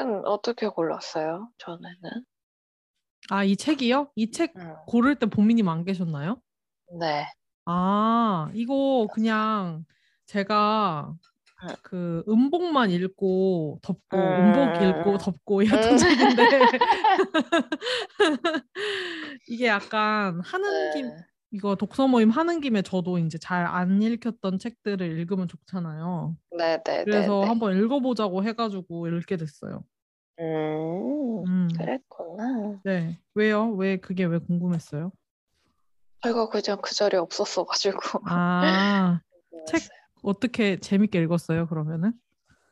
책은 어떻게 골랐어요? 전에는? 아, 이 책이요? 이책 음. 고를 때 보미님 안 계셨나요? 네. 아, 이거 그냥 제가 응. 그 음복만 읽고 덮고 음, 음복 음, 읽고 음. 덮고 이랬던 음. 책인데 이게 약간 하는 김 네. 이거 독서 모임 하는 김에 저도 이제 잘 안 읽혔던 책들을 읽으면 좋잖아요. 네, 네, 그래서 네, 네. 한번 읽어보자고 해가지고 읽게 됐어요. 음, 음, 그랬구나. 네. 왜요? 왜 그게 왜 궁금했어요? 제가 그냥 그 자리에 없었어가지고. 아, 책. 어떻게 재밌게 읽었어요, 그러면은?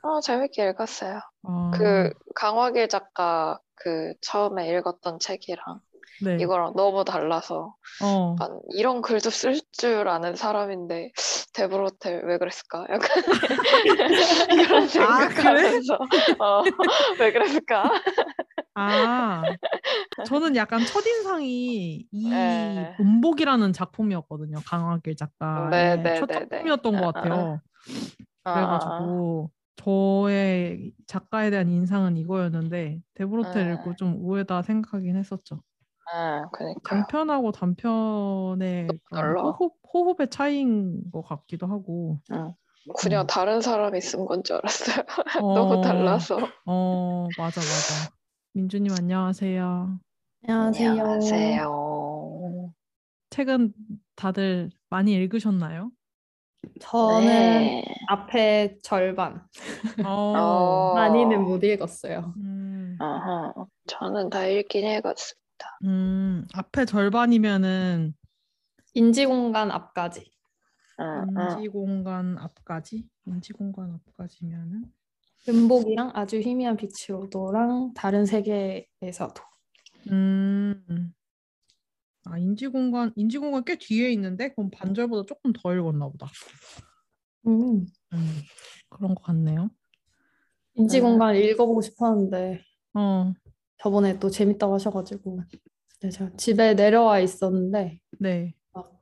어, 재밌게 읽었어요. 아, 그 강화길 작가 그 처음에 읽었던 책이랑 네. 이거랑 너무 달라서 어, 난 이런 글도 쓸 줄 아는 사람인데 데브로텔 왜 그랬을까? 약간 그런 아, 생각하면서 어, 왜 그랬을까? 아, 저는 약간 첫인상이 이 네. 음복이라는 작품이었거든요. 강하길 작가의 네, 네, 첫 네, 네. 작품이었던 것 같아요. 아, 아, 그래가지고 저의 작가에 대한 인상은 이거였는데 데브로텔 아. 읽고 좀 우회다 생각하긴 했었죠. 아, 그러니까요. 단편하고 단편의. 호흡, 호흡의 차이인 것 같기도 하고. 응. 그냥 음. 다른 사람이 쓴 건 줄 알았어요. 너무 어, 달라서. 어, 맞아, 맞아. 민주님 안녕하세요. 안녕하세요. 안녕하세요. 책은 다들 많이 읽으셨나요? 저는 네. 앞에 절반, 어, 어. 많이는 못 읽었어요. 음, 아하. 저는 다 읽긴 읽었습 니다. 음, 앞에 절반이면은 인지 공간 앞까지. 응, 응. 인지공간 앞까지? 인지 공간 앞까지면은? 음복이랑 아주 희미한 빛이 오도랑 다른 세계에서도. 음, 아, 인지 공간, 인지 공간 꽤 뒤에 있는데? 그럼 반절보다 조금 더 읽었나 보다. 음, 음, 그런 것 같네요. 인지 공간 읽어보고 싶었는데 어, 저번에 또 재밌다고 하셔가지고 네, 제가 집에 내려와 있었는데 네. 막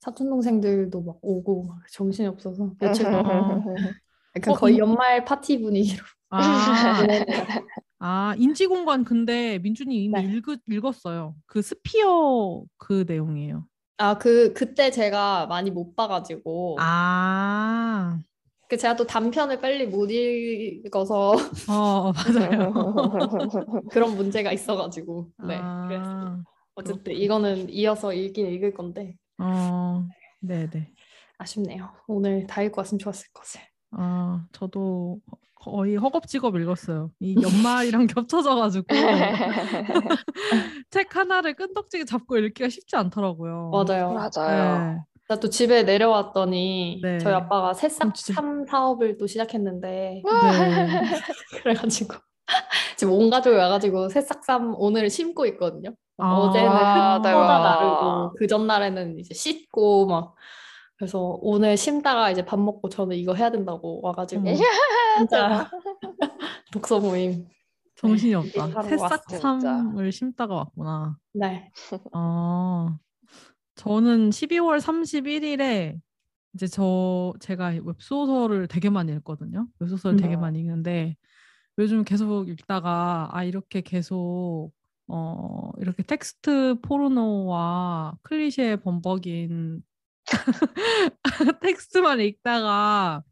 사촌 동생들도 막 오고 막 정신이 없어서 며칠 어, 약간 어, 거의 인- 연말 파티 분위기로 아. 아, 인지공간 근데 민준이 이미 네. 읽, 읽었어요. 그 스피어 그 내용이에요. 아, 그 그때 제가 많이 못 봐가지고 아, 그 제가 또 단편을 빨리 못 읽어서 어, 맞아요. 그런 문제가 있어가지고 네 그래서 아, 어쨌든 그렇구나. 이거는 이어서 읽긴 읽을 건데 어, 네네. 아쉽네요. 오늘 다 읽고 왔으면 좋았을 것을. 아, 저도 거의 허겁지겁 읽었어요. 이 연말이랑 겹쳐져가지고 책 하나를 끈덕지게 잡고 읽기가 쉽지 않더라고요. 맞아요. 맞아요. 네. 나 또 집에 내려왔더니 네. 저희 아빠가 새싹 참 사업을 또 시작했는데 네. 그래가지고 지금 온 가족이 와가지고 새싹삼 오늘 심고 있거든요. 아. 어제는 아, 흙 대박. 떠다 나르고 그 전날에는 이제 씻고 막 그래서 오늘 심다가 이제 밥 먹고 저는 이거 해야 된다고 와가지고 어머. 진짜 독서 모임. 정신이 없다. 하러 새싹삼을 심다가 왔구나. 네. 어, 저는 12월 31일에 이제 저 제가 웹소설을 되게 많이 읽거든요. 웹소설 되게 음. 많이 읽는데 요즘 계속 읽다가 아 이렇게 계속 어 이렇게 텍스트 포르노와 클리셰 범벅인 텍스트만 읽다가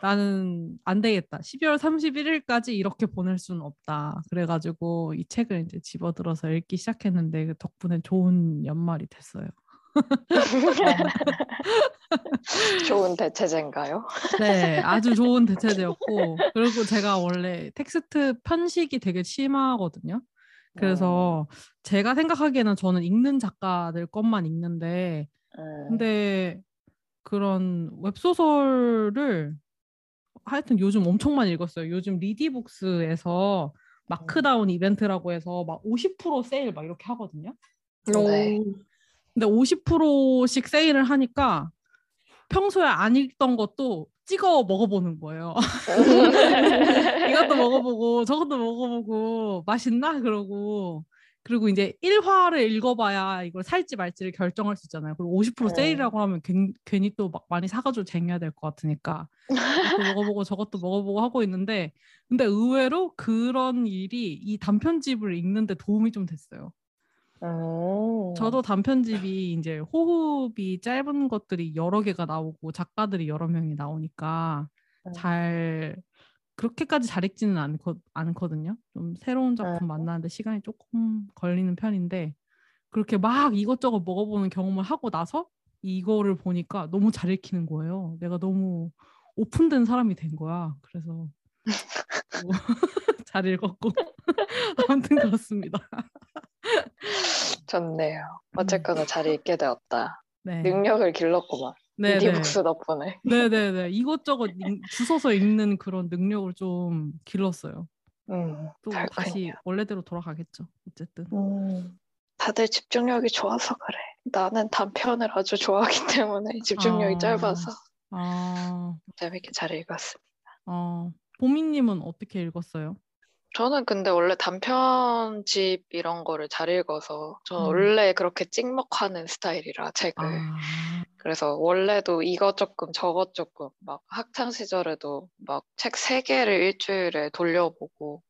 나는 안 되겠다. 12월 31일까지 이렇게 보낼 수는 없다. 그래가지고 이 책을 이제 집어들어서 읽기 시작했는데 그 덕분에 좋은 연말이 됐어요. 좋은 대체제인가요? 네, 아주 좋은 대체제였고 그리고 제가 원래 텍스트 편식이 되게 심하거든요. 그래서 제가 생각하기에는 저는 읽는 작가들 것만 읽는데 음. 근데 그런 웹소설을 하여튼 요즘 엄청 많이 읽었어요. 요즘 리디북스에서 markdown 이벤트라고 해서 막 50% 세일 막 이렇게 하거든요. 네. 오. 근데 50%씩 세일을 하니까 평소에 안 읽던 것도 찍어 먹어보는 거예요. 이것도 먹어보고 저것도 먹어보고 맛있나? 그러고 그리고 이제 1화를 읽어봐야 이걸 살지 말지를 결정할 수 있잖아요. 그리고 50% 네. 세일이라고 하면 괜, 괜히 또 막 많이 사가지고 쟁여야 될 것 같으니까 이것도 먹어보고 저것도 먹어보고 하고 있는데 근데 의외로 그런 일이 이 단편집을 읽는데 도움이 좀 됐어요. 음. 저도 단편집이 이제 호흡이 짧은 것들이 여러 개가 나오고 작가들이 여러 명이 나오니까 음. 잘 그렇게까지 잘 읽지는 않거, 않거든요. 좀 새로운 작품 음. 만나는데 시간이 조금 걸리는 편인데 그렇게 막 이것저것 먹어보는 경험을 하고 나서 이거를 보니까 너무 잘 읽히는 거예요. 내가 너무 오픈된 사람이 된 거야. 그래서 뭐 잘 읽었고 아무튼 그렇습니다. 좋네요. 어쨌거나 잘 읽게 되었다. 네. 능력을 길렀구만. 네, 네. 미디북스 덕분에. 네네네. 이것저것 읽- 주워서 읽는 그런 능력을 좀 길렀어요. 음, 또 다시 그렇군요. 원래대로 돌아가겠죠. 어쨌든. 음, 다들 집중력이 좋아서 그래. 나는 단편을 아주 좋아하기 때문에 집중력이 아. 짧아서 아, 재밌게 잘 읽었습니다. 어, 보미님은 어떻게 읽었어요? 저는 근데 원래 단편집 이런 거를 잘 읽어서 저는 음. 원래 그렇게 찍먹하는 스타일이라 책을 아, 그래서 원래도 이것 조금 저것 조금 막 학창 시절에도 막 책 세 개를 일주일에 돌려보고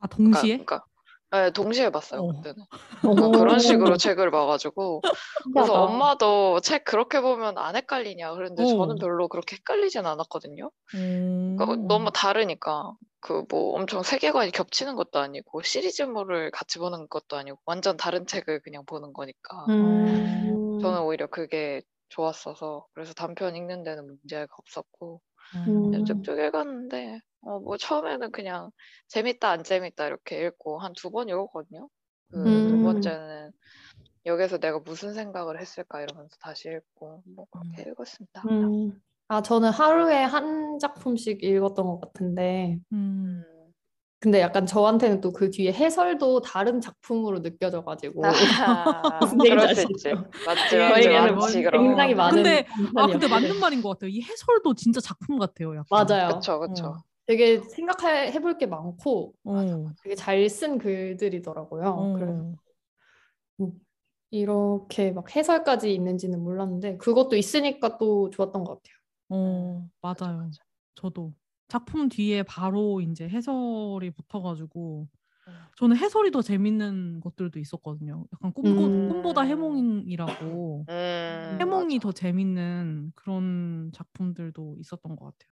아 그러니까, 동시에? 그러니까 네, 동시에 봤어요 어. 그때는 그러니까 그런 식으로 책을 봐가지고 그래서 신기하다. 엄마도 책 그렇게 보면 안 헷갈리냐 그랬는데 어. 저는 별로 그렇게 헷갈리진 않았거든요 그러니까 오. 너무 다르니까 그 뭐 엄청 세계관이 겹치는 것도 아니고 시리즈물을 같이 보는 것도 아니고 완전 다른 책을 그냥 보는 거니까 음. 저는 오히려 그게 좋았어서 그래서 단편 읽는 데는 문제가 없었고 음. 그냥 쭉쭉 읽었는데 어, 뭐 처음에는 그냥 재밌다 안 재밌다 이렇게 읽고 한 두 번 읽었거든요. 그두 음. 번째는 여기서 내가 무슨 생각을 했을까 이러면서 다시 읽고 뭐 그렇게 읽었습니다. 음. 아, 저는 하루에 한 작품씩 읽었던 것 같은데, 음. 음. 근데 약간 저한테는 또 그 뒤에 해설도 다른 작품으로 느껴져가지고, 얘기인지 그럴 수 있지. 맞지, 맞지, 맞지. 굉장히. 많은 근데- 아 근데. 맞는 말인 것 같아요. 이 해설도 진짜 작품 같아요. 약간. 맞아요. 그쵸, 그쵸. 어. 되게 생각해 해볼 게 많고 어. 되게 잘 쓴 글들이더라고요. 그래서 어. 음, 이렇게 막 해설까지 있는지는 몰랐는데 그것도 있으니까 또 좋았던 것 같아요. 어, 맞아, 맞아요. 맞아. 저도 작품 뒤에 바로 이제 해설이 붙어가지고 음. 저는 해설이 더 재밌는 것들도 있었거든요. 약간 꿈, 음. 꿈보다 해몽이라고 음, 해몽이 맞아. 더 재밌는 그런 작품들도 있었던 것 같아요.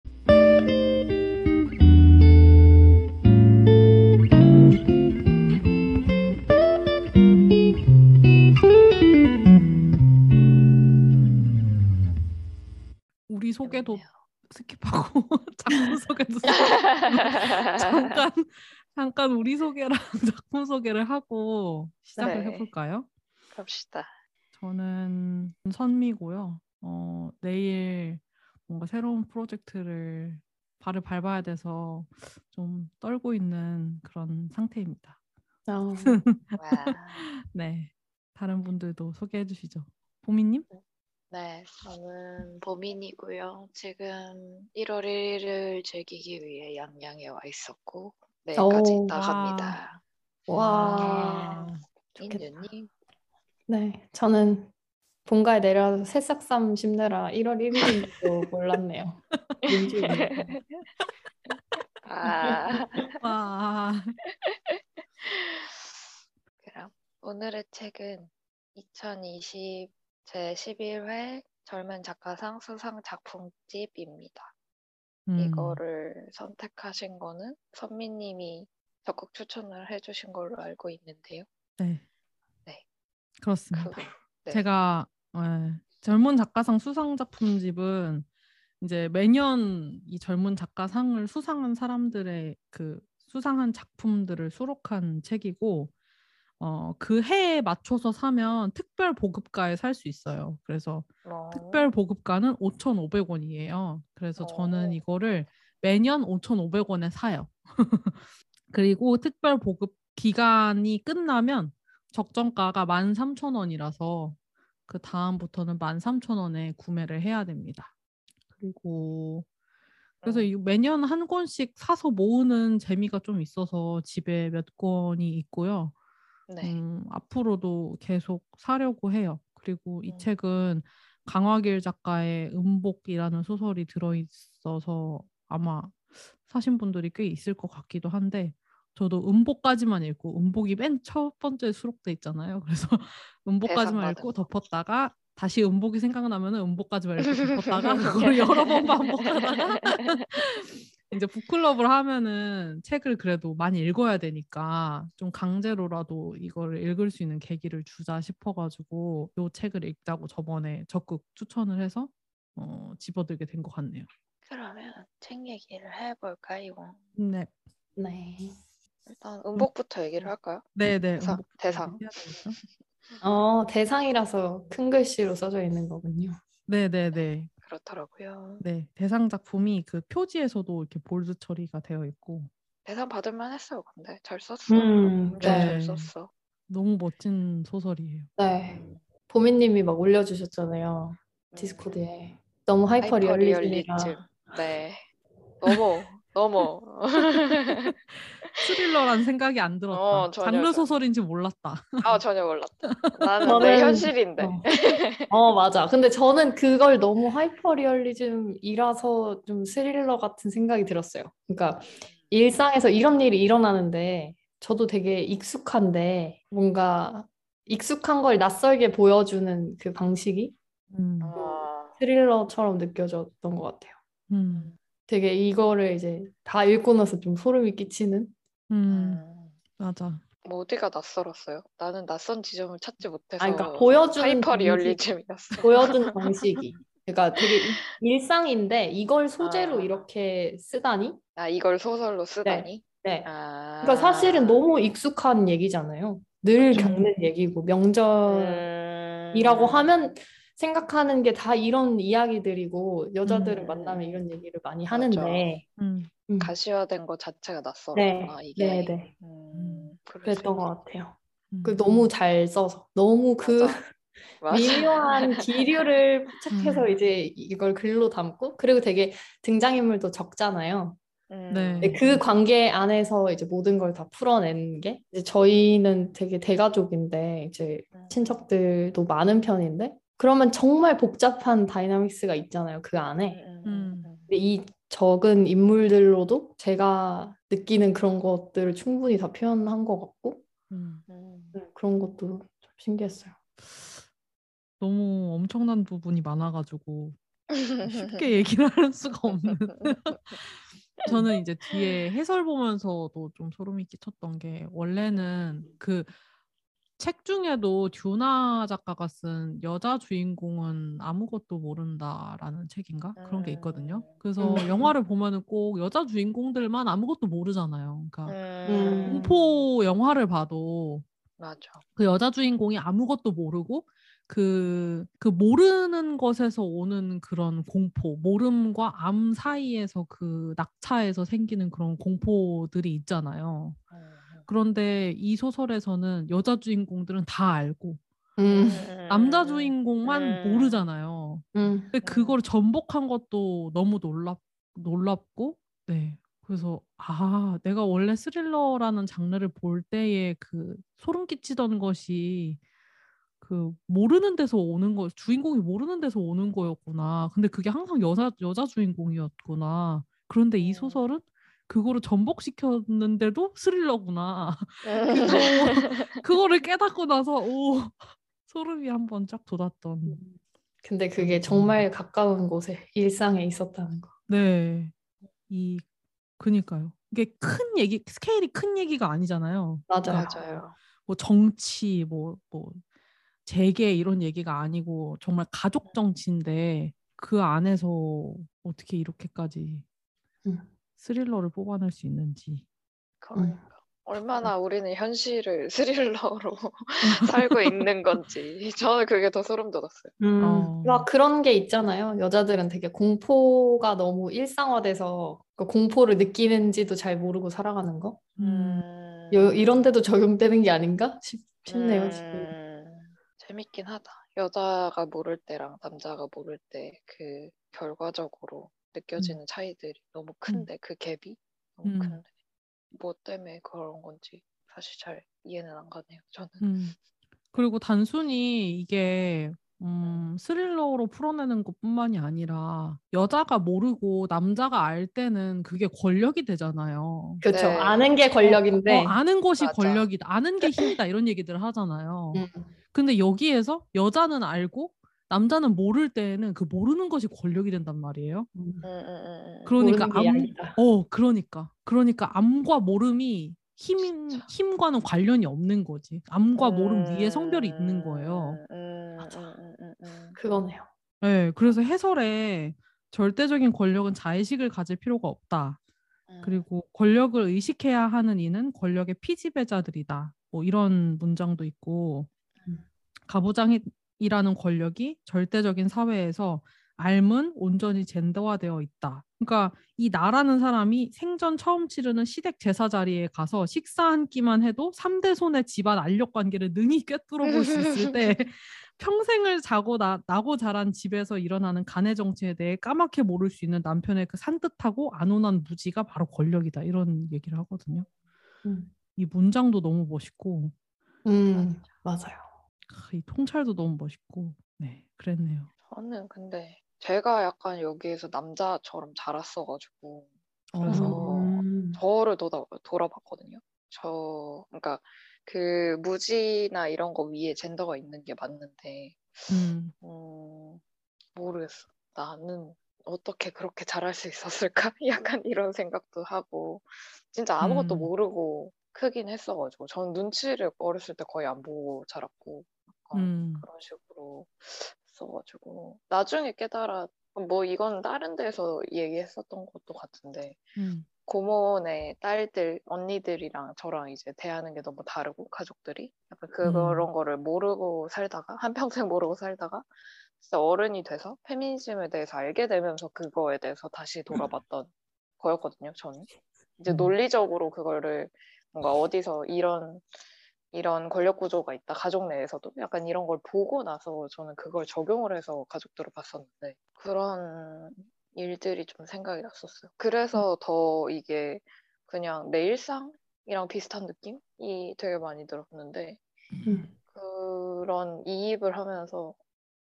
우리 소개도 재밌네요. skip하고 작품 소개도 잠깐 잠깐 우리 소개랑 작품 소개를 하고 시작을 네. 해볼까요? 갑시다. 저는 선미고요. 어, 내일 뭔가 새로운 프로젝트를 발을 밟아야 돼서 좀 떨고 있는 그런 상태입니다. 아, 와. 네, 다른 분들도 소개해 주시죠. 보미님? 네, 저는 보민이고요. 지금 1월 1일을 즐기기 위해 양양에 와 있었고 내일까지 오, 나갑니다. 와. 아, 좋겠다. 인유님, 네, 저는 본가에 내려와서 새싹삼 심느라 1월 1일인지도 몰랐네요. 아, 와, 그럼 오늘의 책은 2020 제 11회 젊은 작가상 수상 작품집입니다. 음, 이거를 선택하신 거는 선미님이 적극 추천을 해주신 걸로 알고 있는데요. 네, 네. 그렇습니다. 그, 네. 제가 예, 젊은 작가상 수상 작품집은 이제 매년 이 젊은 작가상을 수상한 사람들의 그 수상한 작품들을 수록한 책이고 어, 그 해에 맞춰서 사면 특별 보급가에 살 수 있어요. 그래서 뭐, 특별 보급가는 5,500원이에요. 그래서 저는 오. 이거를 매년 5,500원에 사요. 그리고 특별 보급 기간이 끝나면 적정가가 13,000원이라서 그 다음부터는 13,000원에 구매를 해야 됩니다. 그리고 그래서 음. 이 매년 한 권씩 사서 모으는 재미가 좀 있어서 집에 몇 권이 있고요. 네. 음, 앞으로도 계속 사려고 해요. 그리고 이 음. 책은 강화길 작가의 음복이라는 소설이 들어있어서 아마 사신 분들이 꽤 있을 것 같기도 한데 저도 음복까지만 읽고 음복이 맨 첫 번째 수록돼 있잖아요. 그래서 음복까지만 읽고. 덮었다가 다시 음복이 생각나면 음복까지만 읽고 덮었다가 그걸 여러 번 반복하다가 이제 북클럽을 하면은 책을 그래도 많이 읽어야 되니까 좀 강제로라도 이걸 읽을 수 있는 계기를 주자 싶어가지고 요 책을 읽자고 저번에 적극 추천을 해서 어, 집어들게 된 것 같네요. 그러면 책 얘기를 해볼까요? 네, 네. 일단 음복부터 얘기를 할까요? 네네. 대상, 음복 대상. 되겠죠? 어, 대상이라서 큰 글씨로 써져 있는 거군요. 네네네. 그렇더라고요. 네 대상 작품이 그 표지에서도 이렇게 볼드 처리가 되어 있고 대상 받을만 했어요. 근데 잘 썼어. 음, 엄청 네. 잘 썼어. 너무 멋진 소설이에요. 네. 보미님이 막 올려주셨잖아요. 음. 디스코드에. 너무 하이퍼 리얼리즘이라. 리얼리즘. 네. 너무 너무 스릴러라는 생각이 안 들었다. 어, 전혀, 장르. 소설인지 몰랐다. 아 전혀 몰랐다. 나는 저는- 내 현실인데. 어. 어, 맞아. 근데 저는 그걸 너무 하이퍼 리얼리즘이라서 좀 스릴러 같은 생각이 들었어요. 그러니까 일상에서 이런 일이 일어나는데 저도 되게 익숙한데 뭔가 익숙한 걸 낯설게 보여주는 그 방식이 음, 어, 스릴러처럼 느껴졌던 것 같아요. 음, 되게 이거를 이제 다 읽고 나서 좀 소름이 끼치는? 음, 음. 맞아. 뭐 어디가 낯설었어요? 나는 낯선 지점을 찾지 못해서 아, 그러니까 보여주는 하이퍼 방식. 리얼리즘이었어. 보여주는 방식이. 그러니까 되게 일- 일상인데 이걸 소재로 아. 이렇게 쓰다니? 아 이걸 소설로 쓰다니. 네. 아. 그러니까 사실은 너무 익숙한 얘기잖아요. 늘 그쵸. 겪는 얘기고 명절이라고 음. 하면 생각하는 게 다 이런 이야기들이고 여자들은 음. 만나면 이런 얘기를 많이. 하는데 음, 음. 가시화된 것 자체가 네, 낯설었구나 이게. 네, 네. 음, 수 그랬던 것. 같아요. 음. 그 너무 잘 써서 너무 그 맞아. 맞아. 미묘한 기류를 포착해서 음. 이제 이걸 글로 담고 그리고 되게 등장인물도 적잖아요. 음. 네. 그 관계 안에서 이제 모든 걸 다 풀어내는 게 이제 저희는 되게 대가족인데 이제 음. 친척들도 많은 편인데 그러면 정말 복잡한 dynamics가 있잖아요 그 안에. 음, 음. 음, 음. 근데 이 적은 인물들로도 제가 느끼는 그런 것들을 충분히 다 표현한 것 같고 음. 그런 것도 좀 신기했어요. 너무 엄청난 부분이 많아가지고 쉽게 얘기를 할 수가 없는. 저는 이제 뒤에 해설 보면서도 좀 소름이 끼쳤던 게 원래는 그 책 중에도 듀나 작가가 쓴 여자 주인공은 아무것도 모른다라는 책인가 그런 게 있거든요. 그래서 음. 영화를 보면은 꼭 여자 주인공들만 아무것도 모르잖아요. 그러니까 음. 공포 영화를 봐도 맞아. 그 여자 주인공이 아무것도 모르고 그, 그 모르는 것에서 오는 그런 공포, 모름과 암 사이에서 그 낙차에서 생기는 그런 공포들이 있잖아요. 음. 그런데 이 소설에서는 여자 주인공들은 다 알고 음, 남자 음. 주인공만 음. 모르잖아요. 음, 근데 그걸 전복한 것도 너무 놀랍, 놀랍고, 네. 그래서, 아, 내가 원래 스릴러라는 장르를 볼 때에 그 소름 끼치던 것이 그 모르는 데서 오는 거, 주인공이 모르는 데서 오는 거였구나. 근데 그게 항상 여자, 여자 주인공이었구나. 그런데 이 음. 소설은 그거를 전복시켰는데도 스릴러구나. 그거 그거를 깨닫고 나서, 오, 소름이 한번 쫙 돋았던. 근데 그게 정말 가까운 곳에 일상에 있었다는 거. 네. 이, 그니까요. 이게 큰 얘기, 스케일이 큰 얘기가 아니잖아요. 맞아요. 맞아요. 뭐 정치, 뭐, 뭐, 재계 이런 얘기가 아니고 정말 가족 정치인데 그 안에서 어떻게 이렇게까지 음. 스릴러를 뽑아낼 수 있는지. 그러니까 얼마나 우리는 현실을 스릴러로 살고 있는 건지 저는 그게 더 소름 돋았어요. 음, 어. 막 그런 게 있잖아요. 여자들은 되게 공포가 너무 일상화돼서 그 공포를 느끼는지도 잘 모르고 살아가는 거. 음, 여, 이런 데도 적용되는 게 아닌가 싶, 싶네요, 지금. 음, 재밌긴 하다. 여자가 모를 때랑 남자가 모를 때 그 결과적으로 느껴지는 차이들이 너무 큰데 그 갭이 너무 음. 큰데 뭐 때문에 그런 건지 사실 잘 이해는 안 가네요. 저는. 음. 그리고 단순히 이게 음, 스릴러로 풀어내는 것뿐만이 아니라 여자가 모르고 남자가 알 때는 그게 권력이 되잖아요. 그렇죠. 네. 아는 게 권력인데. 어, 아는 것이 맞아. 권력이다. 아는 게 힘이다. 이런 얘기들을 하잖아요. 음. 근데 여기에서 여자는 알고 남자는 모를 때에는 그 모르는 것이 권력이 된단 말이에요. 음. 음, 음. 그러니까 암. 어, 그러니까. 그러니까 암과 모름이 힘, 진짜. 힘과는 관련이 없는 거지. 암과 모름 위에 성별이 있는 거예요. 음, 맞아. 그거네요. 네, 그래서 해설에 절대적인 권력은 자의식을 가질 필요가 없다. 음. 그리고 권력을 의식해야 하는 이는 권력의 피지배자들이다. 뭐 이런 문장도 있고 음. 가부장이 라는 권력이 절대적인 사회에서 알은 온전히 젠더화되어 있다. 그러니까 이 나라는 사람이 생전 처음 치르는 시댁 제사 자리에 가서 식사 한 끼만 해도 3대 손의 집안 알력 관계를 능히 꿰뚫어 볼 수 있을 때 평생을 자고 나, 나고 자란 집에서 일어나는 간의 정치에 대해 까맣게 모를 수 있는 남편의 그 산뜻하고 안온한 무지가 바로 권력이다. 이런 얘기를 하거든요. 음. 이 문장도 너무 멋있고 음, 맞아요. 아, 이 통찰도 너무 멋있고 네 그랬네요. 저는 근데 제가 약간 여기에서 남자처럼 자랐어가지고 그래서 음. 저를 돌아, 돌아봤거든요. 저 그러니까 그 무지나 이런 거 위에 젠더가 있는 게 맞는데 음, 음, 모르겠어. 나는 어떻게 그렇게 잘할 수 있었을까? 약간 이런 생각도 하고 진짜 아무것도 음. 모르고 크긴 했어가지고 저는 눈치를 어렸을 때 거의 안 보고 자랐고 약간 음, 그런 식으로 했어가지고. 나중에 깨달아 뭐 이건 다른 데서 얘기했었던 것도 같은데 음, 고모네 딸들 언니들이랑 저랑 이제 대하는 게 너무 다르고 가족들이? 약간 음. 그런 거를 모르고 살다가 한 평생 모르고 살다가 진짜 어른이 돼서 페미니즘에 대해서 알게 되면서 그거에 대해서 다시 돌아봤던 거였거든요 저는. 이제 음. 논리적으로 그거를 뭔가 어디서 이런 이런 권력 구조가 있다 가족 내에서도 약간 이런 걸 보고 나서 저는 그걸 적용을 해서 가족들을 봤었는데 그런 일들이 좀 생각이 났었어요. 그래서 더 이게 그냥 내 일상이랑 비슷한 느낌이 되게 많이 들었는데 음. 그런 이입을 하면서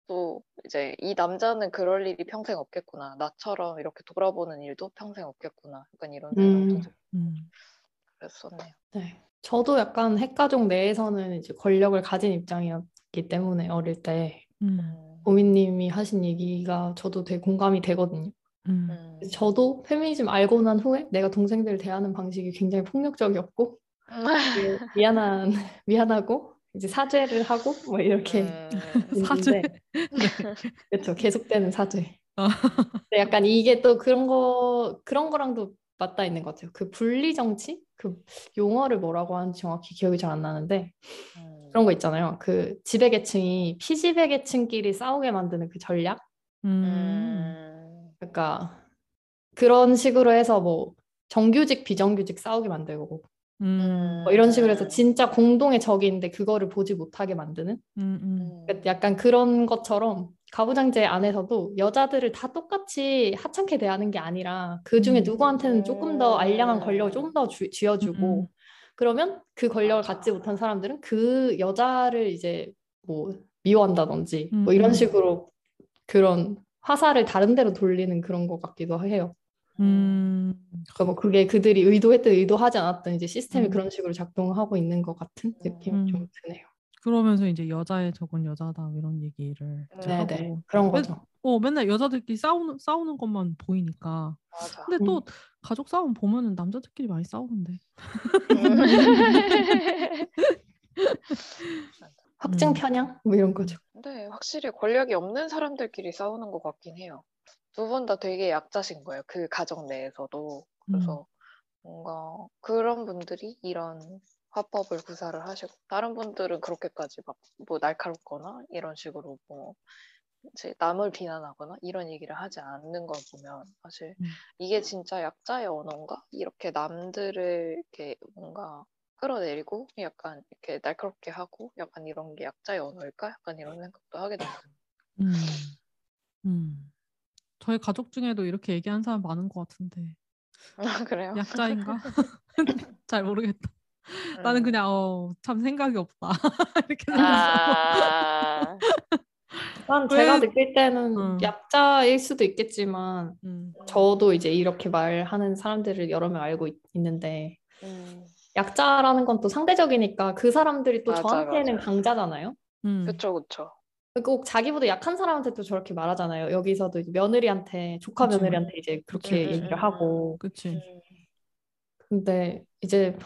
또 이제 이 남자는 그럴 일이 평생 없겠구나. 나처럼 이렇게 돌아보는 일도 평생 없겠구나. 약간 이런 생각도 음. 음, 그랬었네요. 네. 저도 약간 핵가족 내에서는 이제 권력을 가진 입장이었기 때문에 어릴 때 음, 음, 보미님이 하신 얘기가 저도 되게 공감이 되거든요. 음, 음. 저도 페미니즘 알고 난 후에 내가 동생들을 대하는 방식이 굉장히 폭력적이었고 미안한 미안하고 이제 사죄를 하고 뭐 이렇게 음, 사죄. 그렇죠 계속되는 사죄. 어. 근데 약간 이게 또 그런 거 그런 거랑도 맞닿아 있는 것 같아요. 그 분리 정치 그 용어를 뭐라고 하는지 정확히 기억이 잘 안 나는데 음. 그런 거 있잖아요. 그 지배계층이 피지배계층끼리 싸우게 만드는 그 전략. 음, 음, 그러니까 그런 식으로 해서 뭐 정규직 비정규직 싸우게 만들고 음, 뭐 이런 식으로 해서 진짜 공동의 있는데 그거를 보지 못하게 만드는 음, 음. 그러니까 약간 그런 것처럼 가부장제 안에서도 여자들을 다 똑같이 하찮게 대하는 게 아니라 그 중에 음. 누구한테는 조금 더 알량한 권력을 조금 더 주- 쥐어주고 음. 그러면 그 권력을. 갖지 못한 사람들은 그 여자를 이제 뭐 미워한다든지 뭐 음, 이런 음. 식으로 그런 화살을 다른 데로 돌리는 그런 것 같기도 해요. 음, 그러니까 뭐 그게 그들이 의도했든 의도하지 않았든 이제 시스템이 음. 그런 식으로 작동하고 있는 것 같은 느낌이 음. 좀 드네요. 그러면서 이제 여자의 적은 여자다 이런 얘기를 네, 네네 하고 그런 맨- 거죠. 어 맨날 여자들끼리 싸우는 싸우는 것만 보이니까 맞아. 근데 또 음. 가족 싸움 보면은 남자들끼리 많이 싸우는데 확증 음. 편향 뭐 이런 거죠. 근데 확실히 권력이 없는 사람들끼리 싸우는 것 같긴 해요. 두 분 다 되게 약자신 거예요. 그 가정 내에서도. 그래서 뭔가 그런 분들이 이런 화법을 구사를 하시고 다른 분들은 그렇게까지 막 뭐 날카롭거나 이런 식으로 뭐 이제 남을 비난하거나 이런 얘기를 하지 않는 걸 보면 사실 음. 이게 진짜 약자의 언어인가? 이렇게 남들을 이렇게 뭔가 끌어내리고 약간 이렇게 날카롭게 하고 약간 이런 게 약자의 언어일까? 약간 이런 생각도 하게 되요 음, 음. 저희 가족 중에도 이렇게 얘기하는 사람 많은 것 같은데 아, 그래요? 약자인가? 잘 모르겠다. 나는 음. 그냥 어, 참 생각이 없다 이렇게 생각했어. 아, 난 왜- 제가 느낄 때는 음. 약자일 수도 있겠지만 음, 저도 이제 이렇게 말하는 사람들을 여러 명 알고 있, 는데 음, 약자라는 건 또 상대적이니까 그 사람들이 또 맞아, 저한테는 맞아. 강자잖아요. 음. 그쵸, 그쵸. 꼭 자기보다 약한 사람한테 또 저렇게 말하잖아요. 여기서도 이제 며느리한테 조카 그치. 며느리한테 이제 그렇게 음, 음, 얘기를 음, 하고 그치. 음, 근데 이제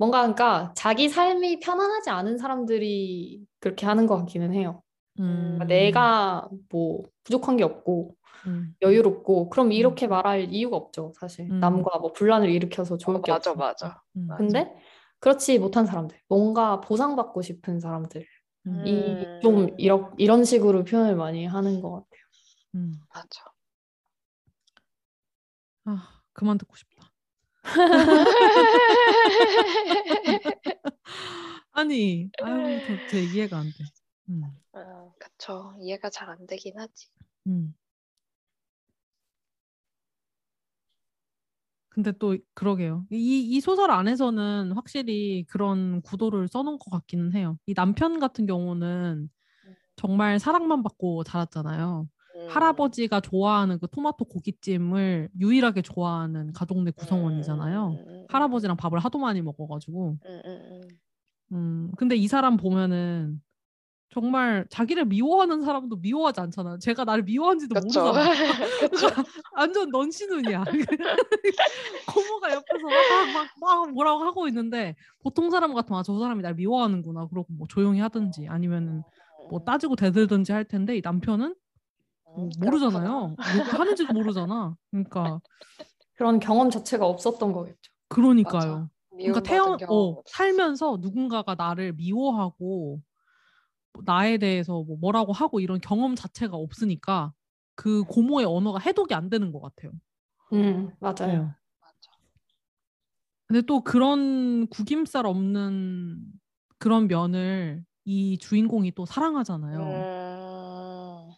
뭔가 그러니까 자기 삶이 편안하지 않은 사람들이 그렇게 하는 것 같기는 해요. 음, 그러니까 내가 뭐 부족한 게 없고 음, 여유롭고 그럼 이렇게 말할 이유가 없죠, 사실. 음. 남과 뭐 분란을 일으켜서 좋을 어, 게 맞아. 맞아. 음, 맞아. 근데 그렇지 못한 사람들, 뭔가 보상받고 싶은 사람들이 음, 음. 좀 이런 이런 식으로 표현을 많이 하는 것 같아요. 음. 맞아. 아 그만 듣고 싶다. 아니 아유 도대체 이해가 안 돼. 음, 어, 그쵸. 이해가 잘 안 되긴 하지. 음. 근데 또 그러게요. 이, 이 소설 안에서는 확실히 그런 구도를 써놓은 것 같기는 해요. 이 남편 같은 경우는 정말 사랑만 받고 자랐잖아요. 음, 할아버지가 좋아하는 그 토마토 고깃찜을 유일하게 좋아하는 가족 내 구성원이잖아요. 음, 음, 음, 할아버지랑 밥을 하도 많이 먹어가지고. 음, 근데 이 사람 보면은 정말 자기를 미워하는 사람도 미워하지 않잖아요. 제가 나를 미워하는지도 그쵸. 모르잖아. 완전 넌시눈이야. 고모가 옆에서 막, 막, 막 뭐라고 하고 있는데 보통 사람 같으면 아, 저 사람이 날 미워하는구나. 그러고 뭐 조용히 하든지 아니면은 뭐 따지고 대들든지 할 텐데 이 남편은 모르잖아요. 욕을 하는지도 모르잖아. 그러니까 그런 경험 자체가 없었던 거겠죠. 그러니까요. 그러니까 태어 어. 살면서 누군가가 나를 미워하고 뭐 나에 대해서 뭐 뭐라고 하고 이런 경험 자체가 없으니까 그 고모의 언어가 해독이 안 되는 것 같아요. 음, 맞아요. 어. 근데 또 그런 구김살 없는 그런 면을 이 주인공이 또 사랑하잖아요. 음,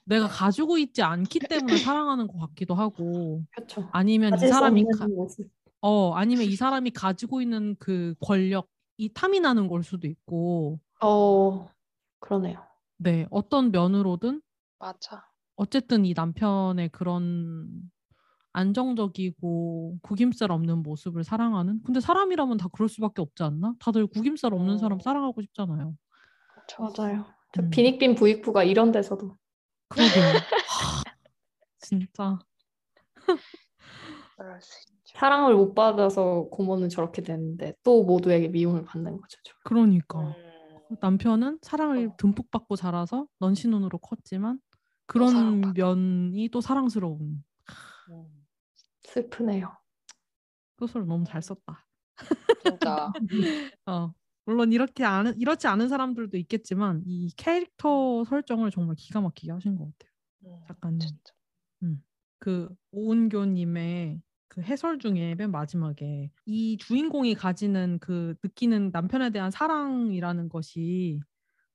내가 가지고 있지 않기 때문에 사랑하는 것 같기도 하고 그렇죠. 아니면 이 사람이 가. 어 아니면 이 사람이 가지고 있는 그 권력 이 탐이 나는 걸 수도 있고 어, 그러네요. 네 어떤 면으로든 맞아. 어쨌든 이 남편의 그런 안정적이고 구김살 없는 모습을 사랑하는 근데 사람이라면 다 그럴 수밖에 없지 않나? 다들 구김살 없는 사람 음. 사랑하고 싶잖아요. 맞아요. 저 음. 비닉빈 부익부가 이런 데서도 그러게요. 하, 진짜. 사랑을 못 받아서 고모는 저렇게 되는데 또 모두에게 미움을 받는 거죠. 저. 그러니까 음, 남편은 사랑을 어. 듬뿍 받고 자라서 넌시눈으로 컸지만 그런 사랑받아. 면이 또 사랑스러운 음, 슬프네요. 소설 너무 잘 썼다. 진짜. 어, 물론 이렇게 않은 이렇지 않은 사람들도 있겠지만 이 캐릭터 설정을 정말 기가 막히게 하신 것 같아요. 음, 작가님. 진짜. 그 오은교님의 그 해설 중에 맨 마지막에 이 주인공이 가지는 그 느끼는 남편에 대한 사랑이라는 것이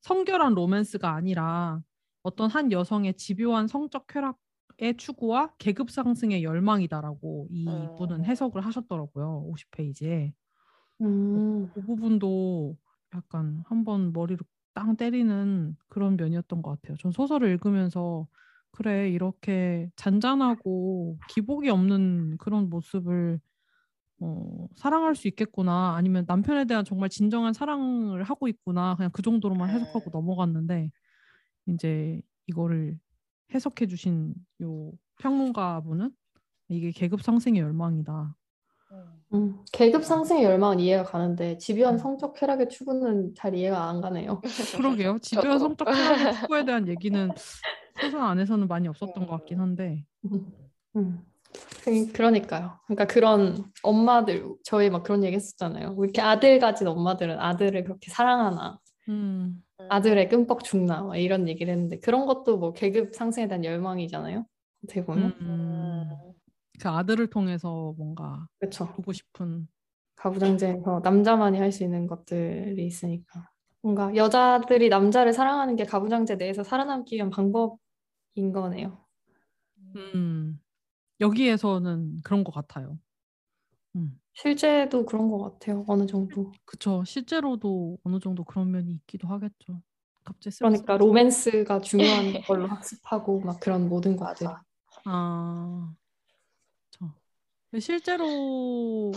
성결한 로맨스가 아니라 어떤 한 여성의 집요한 성적 쾌락의 추구와 계급 상승의 열망이다라고 이분은 음. 해석을 하셨더라고요. 50페이지에. 음, 그 부분도 약간 한번 머리로 땅 때리는 그런 면이었던 것 같아요. 전 소설을 읽으면서 그래 이렇게 잔잔하고 기복이 없는 그런 모습을 어, 사랑할 수 있겠구나 아니면 남편에 대한 정말 진정한 사랑을 하고 있구나 그냥 그 정도로만 해석하고 음. 넘어갔는데 이제 이거를 해석해 주신 요 평론가분은 이게 계급 상승의 열망이다. 음, 음. 계급 상승의 열망은 이해가 가는데 집요한 음. 성적 쾌락의 추구는 잘 이해가 안 가네요. 그러게요. 집요한. 성적 쾌락의 추구에 대한 얘기는 소설 안에서는 많이 없었던 것 같긴 한데 음. 음. 그- 그러니까요. 그러니까 그런 엄마들 저희 막 그런 얘기 했었잖아요. 왜 이렇게 아들 가진 엄마들은 아들을 그렇게 사랑하나 음, 아들의 끔뻑 죽나 막 이런 얘기를 했는데 그런 것도 뭐 계급 상승에 대한 열망이잖아요. 어떻게 보면 음, 음, 그 아들을 통해서 뭔가 그렇죠. 보고 싶은 가부장제에서 남자만이 할 수 있는 것들이 있으니까 뭔가 여자들이 남자를 사랑하는 게 가부장제 내에서 살아남기 위한 방법인 거네요. 음, 여기에서는 그런 것 같아요. 음. 실제도 그런 것 같아요. 어느 정도. 그쵸. 실제로도 어느 정도 그런 면이 있기도 하겠죠. 갑자기 그러니까. 로맨스가 중요한 걸로 학습하고 막 그런 모든 것들. 맞아. 실제로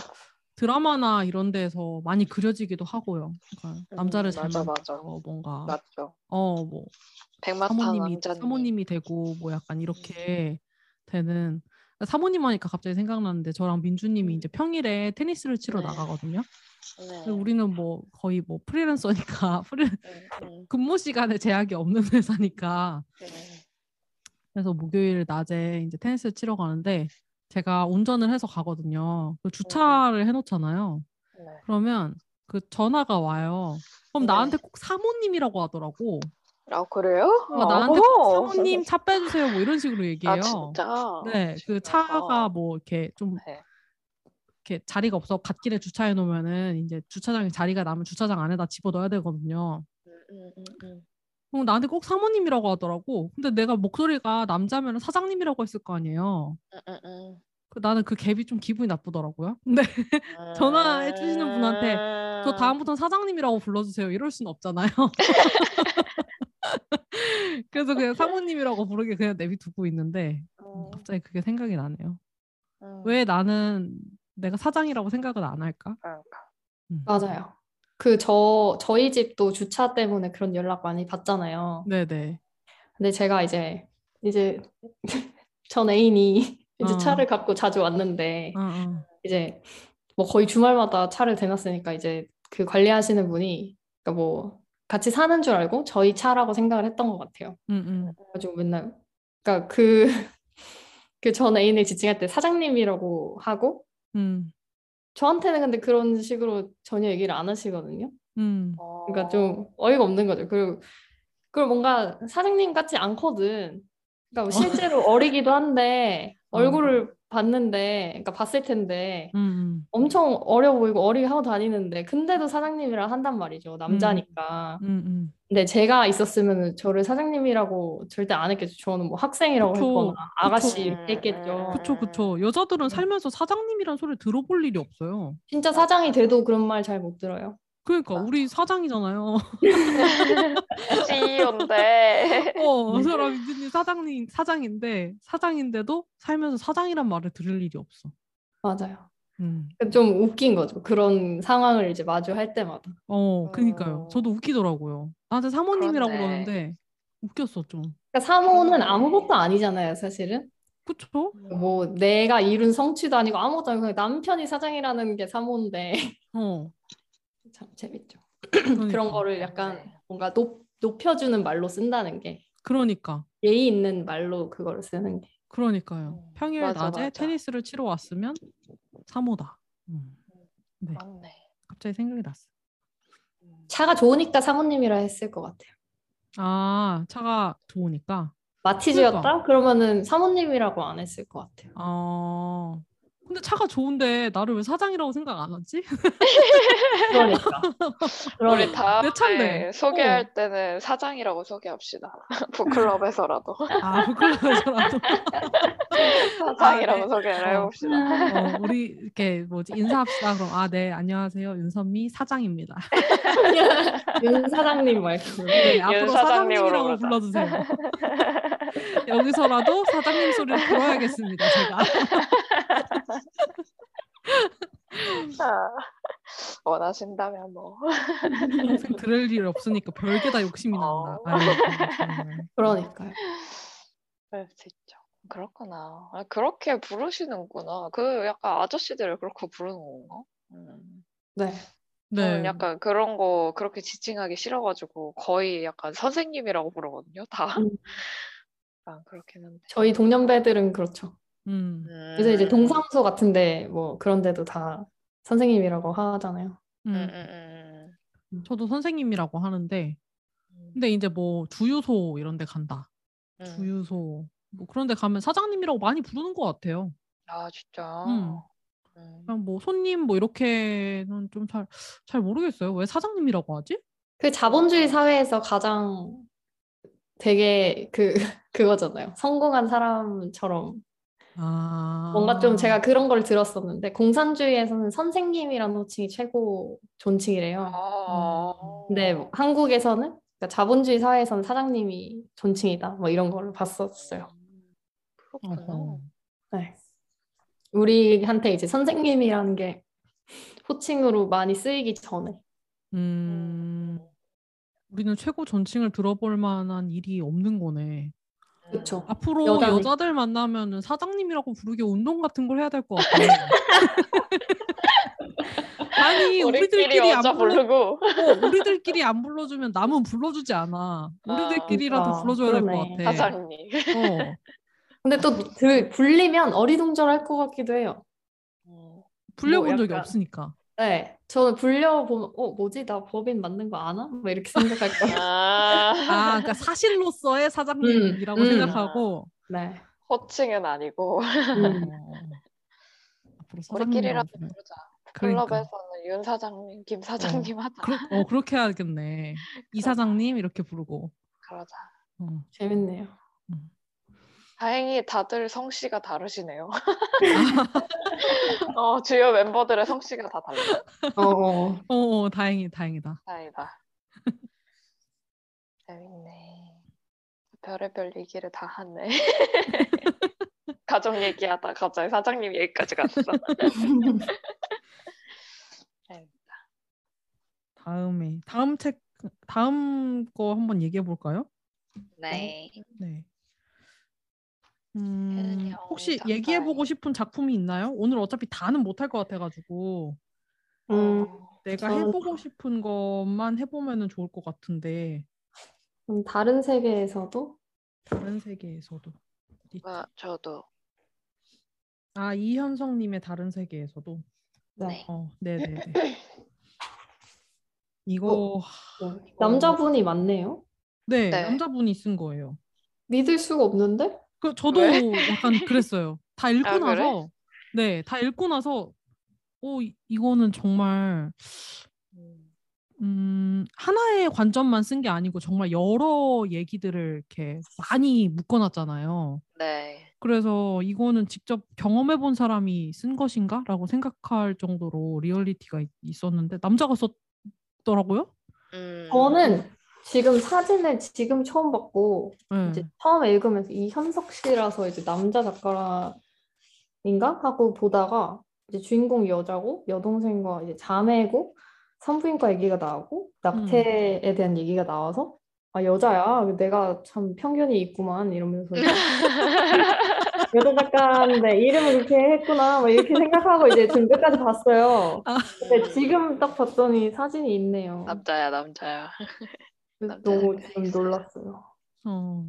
드라마나 이런 데서 많이 그려지기도 하고요. 그러니까 남자를 음, 잘 맞아, 맞아. 뭔가 맞죠. 어 뭐 사모님이 왕자님. 사모님이 되고 뭐 약간 이렇게 되는 사모님 하니까 갑자기 생각났는데 저랑 민주님이 음. 이제 평일에 테니스를 치러 네. 나가거든요. 네. 우리는 뭐 거의 뭐 프리랜서니까 프리 음, 음, 근무 시간에 제약이 없는 회사니까 네. 그래서 목요일 낮에 이제 테니스 치러 가는데 제가 운전을 해서 가거든요. 그 주차를 해놓잖아요. 네. 그러면 그 전화가 와요. 그럼 네. 나한테 꼭 사모님이라고 하더라고. 아 그래요? 어, 나한테 꼭. 사모님 차 빼주세요. 뭐 이런 식으로 얘기해요. 아 진짜. 네, 그. 차가 뭐 이렇게 좀 네. 이렇게 자리가 없어 갓길에 주차해 놓으면은 이제 주차장에 자리가 남으면 주차장 안에다 집어 넣어야 되거든요. 음, 음, 음, 음. 그럼 나한테 꼭 사모님이라고 하더라고. 근데 내가 목소리가 남자면 사장님이라고 했을 거 아니에요. 그 나는 그 갭이 좀 기분이 나쁘더라고요. 근데 전화해 주시는 분한테 저 음. 다음부터는 사장님이라고 불러주세요. 이럴 순 없잖아요. 그래서 그냥 사모님이라고 부르게 그냥 내비두고 있는데 음, 갑자기 그게 생각이 나네요. 음. 왜 나는 내가 사장이라고 생각을 안 할까? 그러니까. 음. 맞아요. 그 저 저희 집도 주차 때문에 그런 연락 많이 받잖아요. 네네. 근데 제가 이제 이제 전 애인이 이제 어. 차를 갖고 자주 왔는데 어, 어. 이제 뭐 거의 주말마다 차를 대놨으니까 이제 그 관리하시는 분이 그러니까 뭐 같이 사는 줄 알고 저희 차라고 생각을 했던 것 같아요. 음, 음. 그래가지고 맨날 그러니까 그 그 전 애인을 지칭할 때 사장님이라고 하고 음, 저한테는 근데 그런 식으로 전혀 얘기를 안 하시거든요. 음. 그러니까 좀 어이가 없는 거죠. 그리고 그걸 뭔가 사장님 같지 않거든. 그러니까 실제로 어 리기도 한데 어. 얼굴을 봤는데, 그러니까 봤을 텐데 음, 음. 엄청 어려 보이고 어리게 하고 다니는데 근데도 사장님이라 한단 말이죠. 남자니까. 음, 음. 근데 제가 있었으면 저를 사장님이라고 절대 안 했겠죠. 저는 뭐 학생이라고 그쵸, 했거나 아가씨 그쵸. 했겠죠. 그쵸, 그쵸. 여자들은 살면서 사장님이란 소리 들어볼 일이 없어요. 진짜 사장이 돼도 그런 말 잘 못 들어요. 그러니까. 우리 사장이잖아요. CEO인데. 어, 네. 저랑 민준이 사장님 사장인데 사장인데도 살면서 사장이란 말을 들을 일이 없어. 맞아요. 음. 좀 웃긴 거죠. 그런 상황을 이제 마주할 때마다. 어, 그니까요. 어. 저도 웃기더라고요. 나한테 사모님이라고 그렇네. 그러는데 웃겼어 좀. 그러니까 사모는 그러네. 아무것도 아니잖아요, 사실은. 그쵸? 뭐 내가 이룬 성취도 아니고 아무것도 아니고 남편이 사장이라는 게 사모인데 어. 참 재밌죠. 그러니까. 그런 거를 약간 네. 뭔가 높, 높여주는 말로 쓴다는 게 그러니까. 예의 있는 말로 그거를 쓰는 게. 그러니까요. 음, 평일 맞아, 낮에 맞아. 테니스를 치러 왔으면 사모다. 음. 네. 맞네. 갑자기 생각이 났어. 차가 좋으니까 사모님이라 했을 것 같아요. 아, 차가 좋으니까. 마티즈였다? 그러니까. 그러면은 사모님이라고 안 했을 것 같아요. 어. 근데 차가 좋은데 나를 왜 사장이라고 생각 안 하지? 그러니까. 우리 그러니까. 내 차인데. 다음에 소개할 어. 때는 사장이라고 소개합시다. 북클럽에서라도 아, 부끄러워서라도. 사장이라고 네. 소개를 어. 해봅시다. 어, 우리 이렇게 뭐지 인사합시다. 그럼 아, 네, 안녕하세요. 윤선미 사장입니다. 윤 사장님 말고. 네, 앞으로 사장님이라고. 불러주세요. 여기서라도 사장님 소리를 들어야겠습니다. 제가. 아, 원하신다면 뭐. 평생 들을 일 없으니까 별게 다 욕심이 난다. 어. 아유, 정말. 그러니까요. 그럴 수 있죠. 그렇구나. 아, 그렇게 부르시는구나. 그 약간 아저씨들을 그렇게 부르는 건가? 음. 네. 저는 네. 약간 그런 거 그렇게 지칭하기 싫어가지고 거의 약간 선생님이라고 부르거든요. 다. 음. 아, 그렇긴 한데. 저희 동년배들은 그렇죠. 음, 그래서 이제 음. 동사무소 같은데 뭐 그런 데도 다 선생님이라고 하잖아요. 음, 음. 음, 음, 저도 선생님이라고 하는데, 음. 근데 이제 뭐 주유소 이런 데 간다. 음. 주유소 뭐 그런 데 가면 사장님이라고 많이 부르는 것 같아요. 아, 진짜. 음. 음. 그냥 뭐 손님 뭐 이렇게는 좀 잘 잘 모르겠어요. 왜 사장님이라고 하지? 그 자본주의 사회에서 가장 되게 그 그거잖아요. 성공한 사람처럼 아. 뭔가 좀 제가 그런 걸 들었었는데 공산주의에서는 선생님이라는 호칭이 최고 존칭이래요. 아. 근데 뭐 한국에서는 그러니까 자본주의 사회에서는 사장님이 존칭이다. 뭐 이런 걸 봤었어요. 그렇구나. 네. 우리한테 이제 선생님이라는 게 호칭으로 많이 쓰이기 전에. 음. 우리는 최고 존칭을 들어볼 만한 일이 없는 거네. 그쵸. 앞으로 여자는- 여자들 만나면은 사장님이라고 부르게 운동 같은 걸 해야 될 것 같아. 아니 우리끼리 우리들끼리 안 부르고 어, 우리들끼리 안 불러주면 남은 불러주지 않아. 우리들끼리라도 아, 불러줘야 될 것. 같아. 사장님. 어, 근데 또 그 불리면 어리둥절할 것 같기도 해요. 불려본 뭐 적이 약간- 없으니까. 네, 저는 불려 보면 어 뭐지 나 법인 맞는 거 아나? 뭐 이렇게 생각할 거예요. 아, 아, 그러니까 사실로서의 사장님이라고 음, 음. 생각하고. 네. 호칭은 아니고 어, 음. 앞으로 우리끼리라도 부르- 부르자. 그러니까. 클럽에서는 윤 사장님, 김 사장님 하자. 그러, 어, 그렇게 해야겠네. 이 사장님 이렇게 부르고. 그러자. 어. 재밌네요. 다행히 다들 성씨가 다르시네요. 어, 주요 멤버들의 성씨가 다 달라. 어, 어. 어, 어, 다행이 다행이다. 다행이다. 재밌네. 별의별 얘기를 다 하네. 가족 얘기하다 갑자기 사장님 얘기까지 갔어. 재밌다. 다음에 다음 책 다음 거 한번 얘기해 볼까요? 네. 네. 음, 혜은이 혹시 작가의- 얘기해 보고 싶은 작품이 있나요? 오늘 어차피 다는 못할 것 같아 가지고 음, 내가 저는- 해보고 싶은 것만 해보면은 좋을 것 같은데 음, 다른 세계에서도 다른 세계에서도 아, 저도. 아 이현성님의 다른 세계에서도 네. 어 네네네 이거 네. 남자분이 많네요. 네, 네. 남자분이 쓴 거예요. 믿을 수가 없는데? 그 저도 왜? 약간 그랬어요. 다 읽고 아, 그래? 나서 네, 다 읽고 나서 오 이- 이거는 정말 음, 하나의 관점만 쓴 게 아니고 정말 여러 얘기들을 이렇게 많이 묶어놨잖아요. 네. 그래서 이거는 직접 경험해 본 사람이 쓴 것인가 라고 생각할 정도로 리얼리티가 있- 있었는데 남자가 썼더라고요. 음. 저는 지금 사진을 지금 처음 봤고 네. 이제 처음 읽으면서 이현석 씨라서 이제 남자 작가인가 하고 보다가 이제 주인공 여자고 여동생과 이제 자매고 산부인과 얘기가 나오고 낙태에 대한 얘기가 나와서 아 여자야 내가 참 편견이 있구만 이러면서 여자 작가인데 이름을 그렇게 했구나 막 이렇게 생각하고 이제 지금 끝까지 봤어요. 아. 근데 지금 딱 봤더니 사진이 있네요. 남자야, 남자야. 너무 있어요. 놀랐어요. 어.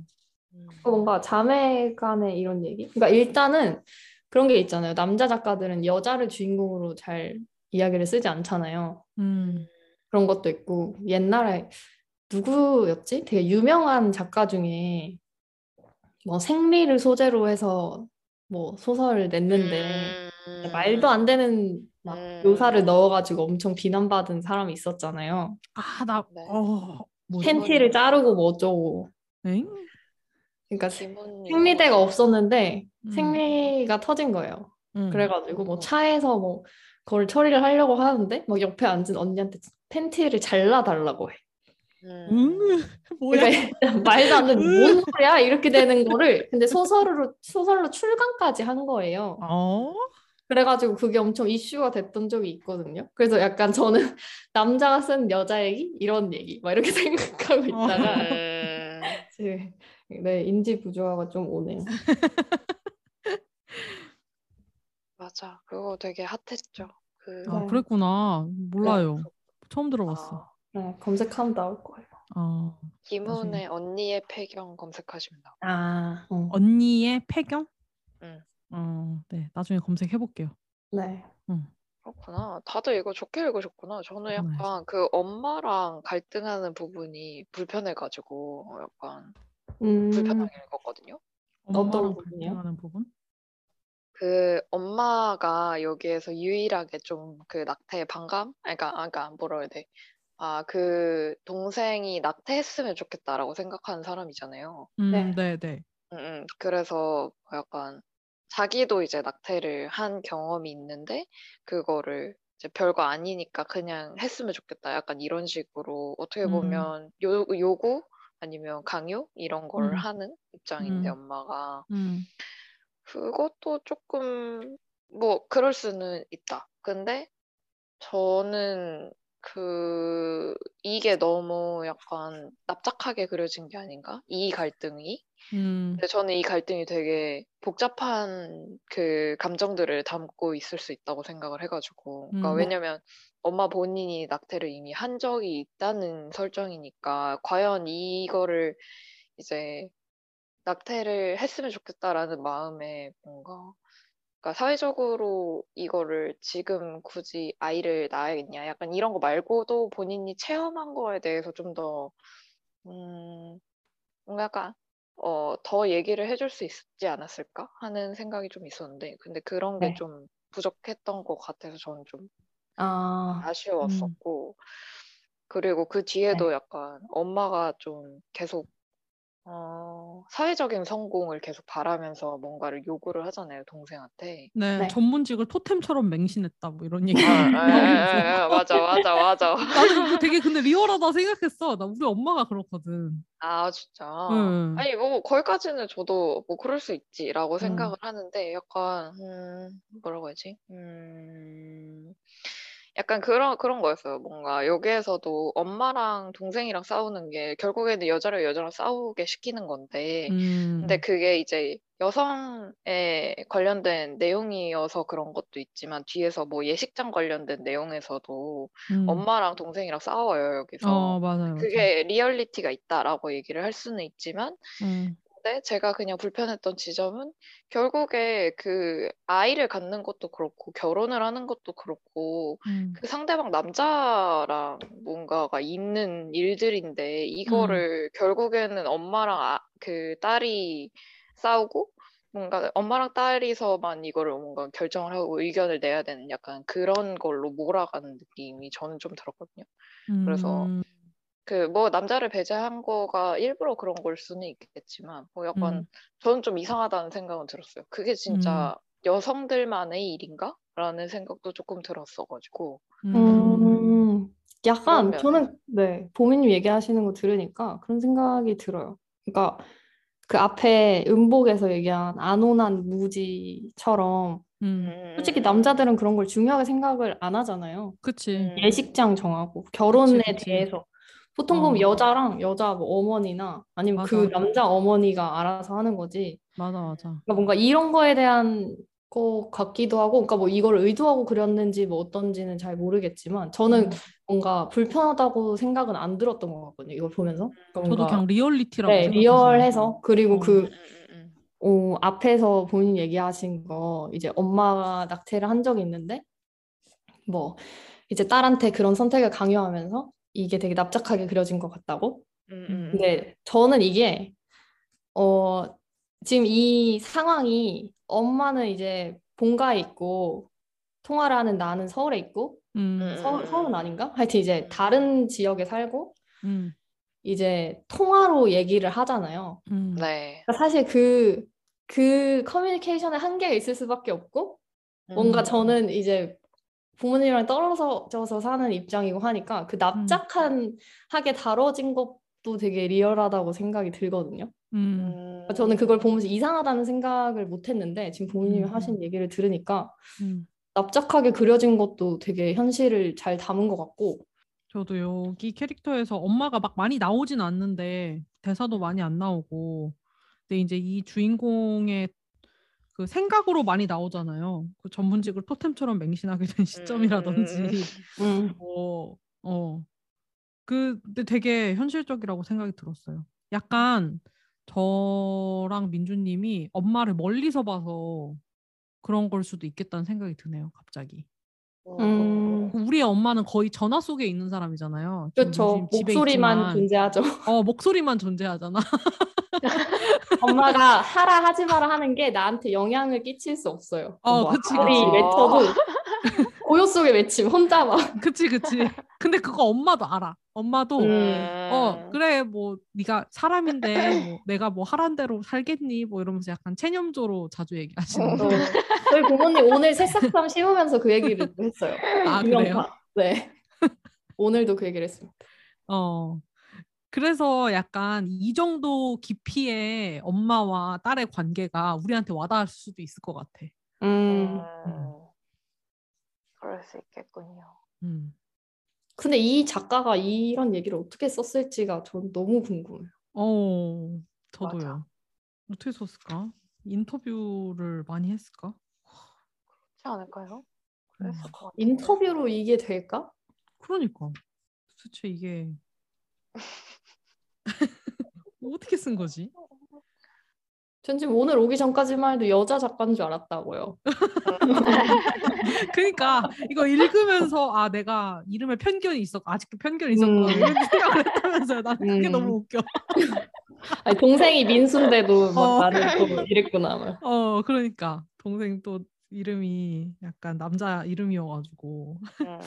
음. 뭔가 자매 간의 이런 얘기? 그러니까 일단은 그런 게 있잖아요. 남자 작가들은 여자를 주인공으로 잘 이야기를 쓰지 않잖아요. 음. 그런 것도 있고 옛날에 누구였지? 되게 유명한 작가 중에 뭐 생리를 소재로 해서 뭐 소설을 냈는데 음. 말도 안 되는 막 음. 묘사를 넣어가지고 엄청 비난받은 사람이 있었잖아요. 아, 나 네. 어. 팬티를 자르고 뭐 어쩌고. 엥? 그러니까 김은님. 생리대가 없었는데 음. 생리가 터진 거예요. 음. 그래가지고 뭐 차에서 뭐 그걸 처리를 하려고 하는데 막 옆에 앉은 언니한테 팬티를 잘라달라고 해. 응? 음. 뭐야? 그러니까 말도 안 되는 뭔 소리야 이렇게 되는 거를 근데 소설로 소설로 출간까지 한 거예요. 어? 그래가지고 그게 엄청 이슈가 됐던 적이 있거든요. 그래서 약간 저는 남자가 쓴 여자 얘기 이런 얘기 막 이렇게 생각하고 있다가 음. 이제 네 인지 부조화가 좀 오네요. 맞아. 그거 되게 핫했죠. 그 아, 네. 그랬구나. 몰라요. 처음 들어봤어. 아, 네 검색하면 나올 거예요. 아, 김훈의 언니의 폐경 검색하시면 나와요. 아, 어. 언니의 폐경? 응. 어, 네. 나중에 검색해 볼게요. 네. 그렇구나. 다들 이거 좋게 읽으셨구나. 저는 그렇구나, 약간 그 엄마랑 갈등하는 부분이 불편해가지고 약간 불편하게 읽었거든요. 어떤 엄마랑 부분이요? 갈등하는 부분? 그 엄마가 여기에서 유일하게 좀 그 낙태에 반감? 아니, 그러니까, 아, 그러니까 뭐라 해야 돼? 아, 그 동생이 낙태했으면 좋겠다라고 생각하는 사람이잖아요. 음, 네. 네, 네. 응, 응. 그래서 약간 자기도 이제 낙태를 한 경험이 있는데 그거를 이제 별거 아니니까 그냥 했으면 좋겠다. 약간 이런 식으로 어떻게 음. 보면 요, 요구 아니면 강요 이런 걸 음. 하는 입장인데 음. 엄마가 음. 그것도 조금 뭐 그럴 수는 있다. 근데 저는 그 이게 너무 약간 납작하게 그려진 게 아닌가? 이 갈등이. 음. 근데 저는 이 갈등이 되게 복잡한 그 감정들을 담고 있을 수 있다고 생각을 해가지고. 그러니까 음. 왜냐면 엄마 본인이 낙태를 이미 한 적이 있다는 설정이니까 과연 이거를 이제 낙태를 했으면 좋겠다라는 마음에 뭔가 그러니까 사회적으로 이거를 지금 굳이 아이를 낳아야겠냐 약간 이런 거 말고도 본인이 체험한 거에 대해서 좀더 음, 뭔가 약간 어, 더 얘기를 해줄 수 있지 않았을까 하는 생각이 좀 있었는데 근데 그런 게 네. 좀 부족했던 것 같아서 저는 좀 아, 아쉬웠었고 그리고 그 뒤에도 네. 약간 엄마가 좀 계속 어, 사회적인 성공을 계속 바라면서 뭔가를 요구를 하잖아요, 동생한테. 네, 네. 전문직을 토템처럼 맹신했다 뭐 이런 얘기. 아, 에, 에, 에, 맞아, 맞아, 맞아. 나는 이거 되게 근데 리얼하다 생각했어. 나 우리 엄마가 그렇거든. 아, 진짜. 응. 아니, 뭐, 거기까지는 저도 뭐, 그럴 수 있지라고 응. 생각을 하는데, 약간, 음, 뭐라고 해야지? 음, 약간 그런, 그런 거였어요. 뭔가, 여기에서도 엄마랑 동생이랑 싸우는 게, 결국에는 여자를 여자랑 싸우게 시키는 건데, 음. 근데 그게 이제 여성에 관련된 내용이어서 그런 것도 있지만, 뒤에서 뭐 예식장 관련된 내용에서도 음. 엄마랑 동생이랑 싸워요, 여기서. 어 맞아요. 그게 리얼리티가 있다라고 얘기를 할 수는 있지만, 음. 근데 제가 그냥 불편했던 지점은 결국에 그 아이를 갖는 것도 그렇고, 결혼을 하는 것도 그렇고, 음. 그 상대방 남자랑 뭔가가 있는 일들인데, 이거를 결국에는 엄마랑 아, 그 딸이 싸우고, 뭔가 엄마랑 딸이서만 이거를 뭔가 결정을 하고 의견을 내야 되는 약간 그런 걸로 몰아가는 느낌이 저는 좀 들었거든요. 그래서 음. 그 뭐 남자를 배제한 거가 일부러 그런 걸 수는 있겠지만 뭐 약간 음. 저는 좀 이상하다는 생각은 들었어요. 그게 진짜 여성들만의 일인가? 라는 생각도 조금 들었어가지고 음. 음, 약간 저는 네, 보미님 얘기하시는 거 들으니까 그런 생각이 들어요. 그러니까 그 앞에 음복에서 얘기한 안온한 무지처럼 음. 솔직히 남자들은 그런 걸 중요하게 생각을 안 하잖아요. 그치. 음. 예식장 정하고 결혼에 그치, 그치. 대해서 보통 보면 어. 여자랑 여자 뭐 어머니나 아니면 그 맞아. 남자 어머니가 알아서 하는 거지. 맞아 맞아. 그러니까 뭔가 이런 거에 대한 거 같기도 하고, 그러니까 뭐 이걸 의도하고 그렸는지 뭐 어떤지는 잘 모르겠지만 저는 음. 뭔가 불편하다고 생각은 안 들었던 것 같거든요. 이걸 보면서. 그러니까 저도 그냥 리얼리티라고 네. 리얼해서 그리고 어. 그 음, 음, 음. 어, 앞에서 본인 얘기하신 거 이제 엄마가 낙태를 한 적이 있는데 뭐 이제 딸한테 그런 선택을 강요하면서 이게 되게 납작하게 그려진 것 같다고. 음, 음, 음. 근데 저는 이게 어 지금 이 상황이 엄마는 이제 본가에 있고 통화를 하는 나는 서울에 있고 음. 서, 서울은 아닌가? 하여튼 이제 다른 지역에 살고 음. 이제 통화로 얘기를 하잖아요. 음. 네. 그러니까 사실 그, 그 커뮤니케이션에 한계가 있을 수밖에 없고, 뭔가 음. 저는 이제 부모님이랑 떨어져서 사는 입장이고 하니까 그 납작한, 하게 다뤄진 것도 되게 리얼하다고 생각이 들거든요. 음. 그러니까 저는 그걸 보면서 이상하다는 생각을 못 했는데, 지금 부모님이 음. 하신 얘기를 들으니까 음. 납작하게 그려진 것도 되게 현실을 잘 담은 것 같고, 저도 여기 캐릭터에서 엄마가 막 많이 나오진 않는데 대사도 많이 안 나오고 근데 이제 이 주인공의 그 생각으로 많이 나오잖아요. 그 전문직을 토템처럼 맹신하게 된 시점이라든지 음, 어, 어. 그, 근데 되게 현실적이라고 생각이 들었어요. 약간 저랑 민주님이 엄마를 멀리서 봐서 그런 걸 수도 있겠다는 생각이 드네요, 갑자기. 음, 우리의 엄마는 거의 전화 속에 있는 사람이잖아요. 그렇죠. 목소리만 있지만. 존재하죠. 어, 목소리만 존재하잖아. 엄마가 하라 하지 마라 하는 게 나한테 영향을 끼칠 수 없어요. 어, 뭐 그치, 그치. 외쳐도 고요 속에 외침 혼자 막 그치, 그치. 근데 그거 엄마도 알아. 엄마도 음. 어 그래 뭐 네가 사람인데 뭐 내가 뭐 하란 대로 살겠니 뭐 이러면서 약간 체념조로 자주 얘기하시는 어, 저희 부모님 오늘 새싹삼 심으면서 그 얘기를 했어요. 아 그래요? 네. 오늘도 그 얘기를 했습니다. 어 그래서 약간 이 정도 깊이의 엄마와 딸의 관계가 우리한테 와닿을 수도 있을 것 같아. 음. 음, 그럴 수 있겠군요. 음. 근데 이 작가가 이런 얘기를 어떻게 썼을지가 전 너무 궁금해요. 어 저도요. 맞아. 어떻게 썼을까? 인터뷰를 많이 했을까? 그렇지 않을까요? 그랬을 것 같아요. 인터뷰로 이게 될까? 그러니까 도대체 이게 어떻게 쓴 거지? 전 지금 오늘 오기 전까지만 해도 여자 작가인 줄 알았다고요. 그러니까 이거 읽으면서 아 내가 이름에 편견이 있었 아직도 편견이 있었구나 음. 이런 생각을 했다면서요. 난 그게 음. 너무 웃겨. 아니, 동생이 민수인데도 막 어. 나는 또 이랬구나. 막. 어 그러니까 동생 또 이름이 약간 남자 이름이어가지고 음,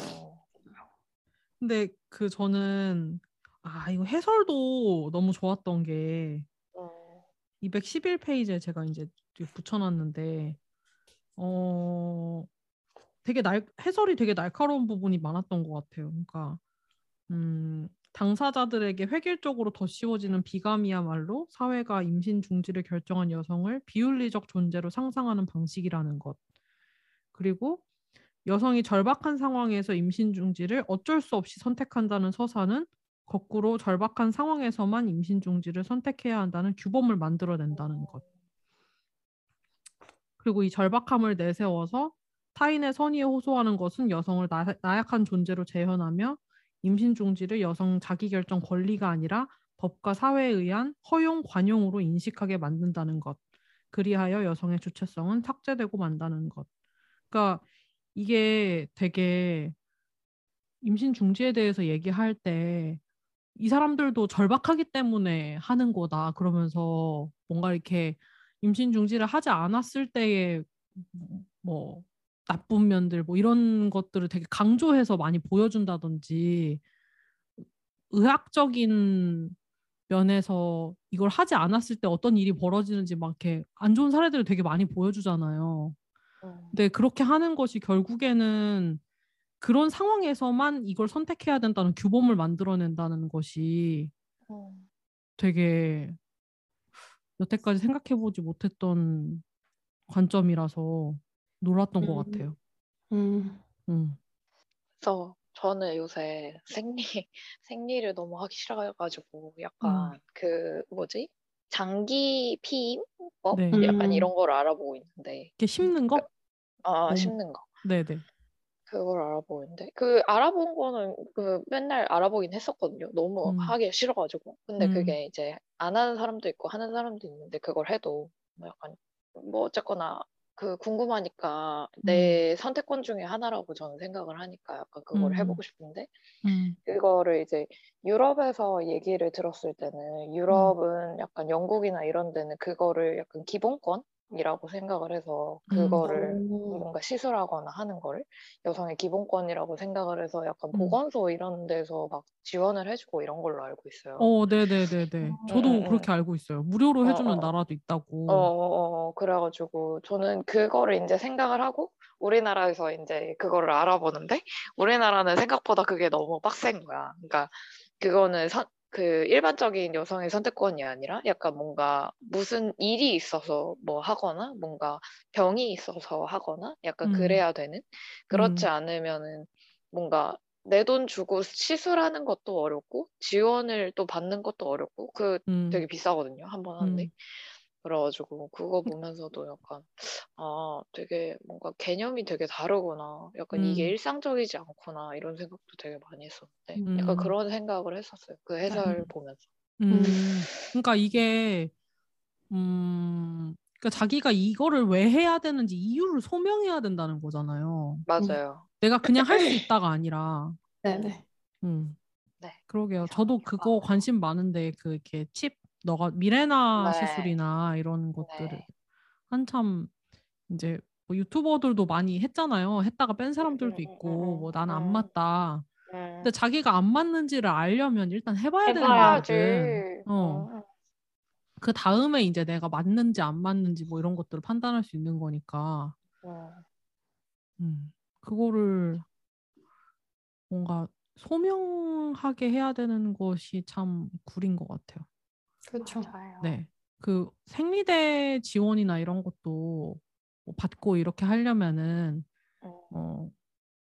근데 그 저는 아 이거 해설도 너무 좋았던 게 음, 211페이지에 제가 이제 붙여놨는데 어 되게 날 해설이 되게 날카로운 부분이 많았던 것 같아요. 그러니까 음, 당사자들에게 획일적으로 더 씌워지는 비감이야말로 사회가 임신 중지를 결정한 여성을 비윤리적 존재로 상상하는 방식이라는 것. 그리고 여성이 절박한 상황에서 임신 중지를 어쩔 수 없이 선택한다는 서사는 거꾸로 절박한 상황에서만 임신 중지를 선택해야 한다는 규범을 만들어낸다는 것. 그리고 이 절박함을 내세워서 타인의 선의에 호소하는 것은 여성을 나, 나약한 존재로 재현하며 임신 중지를 여성 자기결정 권리가 아니라 법과 사회에 의한 허용 관용으로 인식하게 만든다는 것. 그리하여 여성의 주체성은 삭제되고 만다는 것. 그러니까 이게 되게 임신 중지에 대해서 얘기할 때 이 사람들도 절박하기 때문에 하는 거다. 그러면서 뭔가 이렇게 임신 중지를 하지 않았을 때의 뭐 나쁜 면들 뭐 이런 것들을 되게 강조해서 많이 보여준다든지 의학적인 면에서 이걸 하지 않았을 때 어떤 일이 벌어지는지 막 이렇게 안 좋은 사례들을 되게 많이 보여주잖아요. 음, 근데 그렇게 하는 것이 결국에는 그런 상황에서만 이걸 선택해야 된다는 규범을 만들어낸다는 것이 음. 되게 여태까지 생각해보지 못했던 관점이라서 놀랐던 것 음. 같아요. 음. 음. 그래서 저는 요새 생리 생리를 너무 하기 싫어가지고 약간 그 뭐지 장기 피임법 네. 약간 음. 이런 걸 알아보고 있는데 이렇게 심는 거? 아 음. 심는 거 네네. 그걸 알아보고 있는데 그 알아본 거는 그 맨날 알아보긴 했었거든요. 너무 음. 하기 싫어가지고 근데 음. 그게 이제 안 하는 사람도 있고 하는 사람도 있는데 그걸 해도 뭐 약간 뭐 어쨌거나 그 궁금하니까 내 선택권 중에 하나라고 저는 생각을 하니까 약간 그걸 음. 해보고 싶은데 음. 그거를 이제 유럽에서 얘기를 들었을 때는 유럽은 약간 영국이나 이런 데는 그거를 약간 기본권 이라고 생각을 해서 음. 그거를 오. 뭔가 시술하거나 하는 거를 여성의 기본권이라고 생각을 해서 약간 음. 보건소 이런 데서 막 지원을 해주고 이런 걸로 알고 있어요. 어, 네네네네. 저도 음, 음, 그렇게 알고 있어요. 무료로 어, 해주는 어. 나라도 있다고. 어, 어, 어, 그래가지고 저는 그거를 이제 생각을 하고 우리나라에서 이제 그거를 알아보는데 우리나라는 생각보다 그게 너무 빡센 거야. 그러니까 그거는 선, 그 일반적인 여성의 선택권이 아니라 약간 뭔가 무슨 일이 있어서 뭐 하거나 뭔가 병이 있어서 하거나 약간 음. 그래야 되는 그렇지 음. 않으면은 뭔가 내 돈 주고 시술하는 것도 어렵고 지원을 또 받는 것도 어렵고 그 음. 되게 비싸거든요. 한 번 하는데. 음. 그래가지고 그거 보면서도 약간 아 되게 뭔가 개념이 되게 다르구나 약간 이게 음. 일상적이지 않구나 이런 생각도 되게 많이 했었는데 음. 약간 그런 생각을 했었어요 그 해설 보면서 음, 그러니까 이게 음, 그러니까 자기가 이거를 왜 해야 되는지 이유를 소명해야 된다는 거잖아요. 맞아요 내가 그냥 할 수 있다가 아니라. 네네. 음. 네 그러게요. 저도 그거 관심 많은데 그 이렇게 칩 너가 미레나 네. 시술이나 이런 것들을 네. 한참 이제 뭐 유튜버들도 많이 했잖아요. 했다가 뺀 사람들도 음, 음, 있고 음, 뭐 나는 안 음. 맞다. 음, 근데 자기가 안 맞는지를 알려면 일단 해봐야 되는 해봐야지. 거거든. 어. 음. 그 다음에 이제 내가 맞는지 안 맞는지 뭐 이런 것들을 판단할 수 있는 거니까. 음. 음, 그거를 뭔가 소명하게 해야 되는 것이 참 구린 것 같아요. 그렇죠. 맞아요. 네. 그 생리대 지원이나 이런 것도 뭐 받고 이렇게 하려면은 음. 어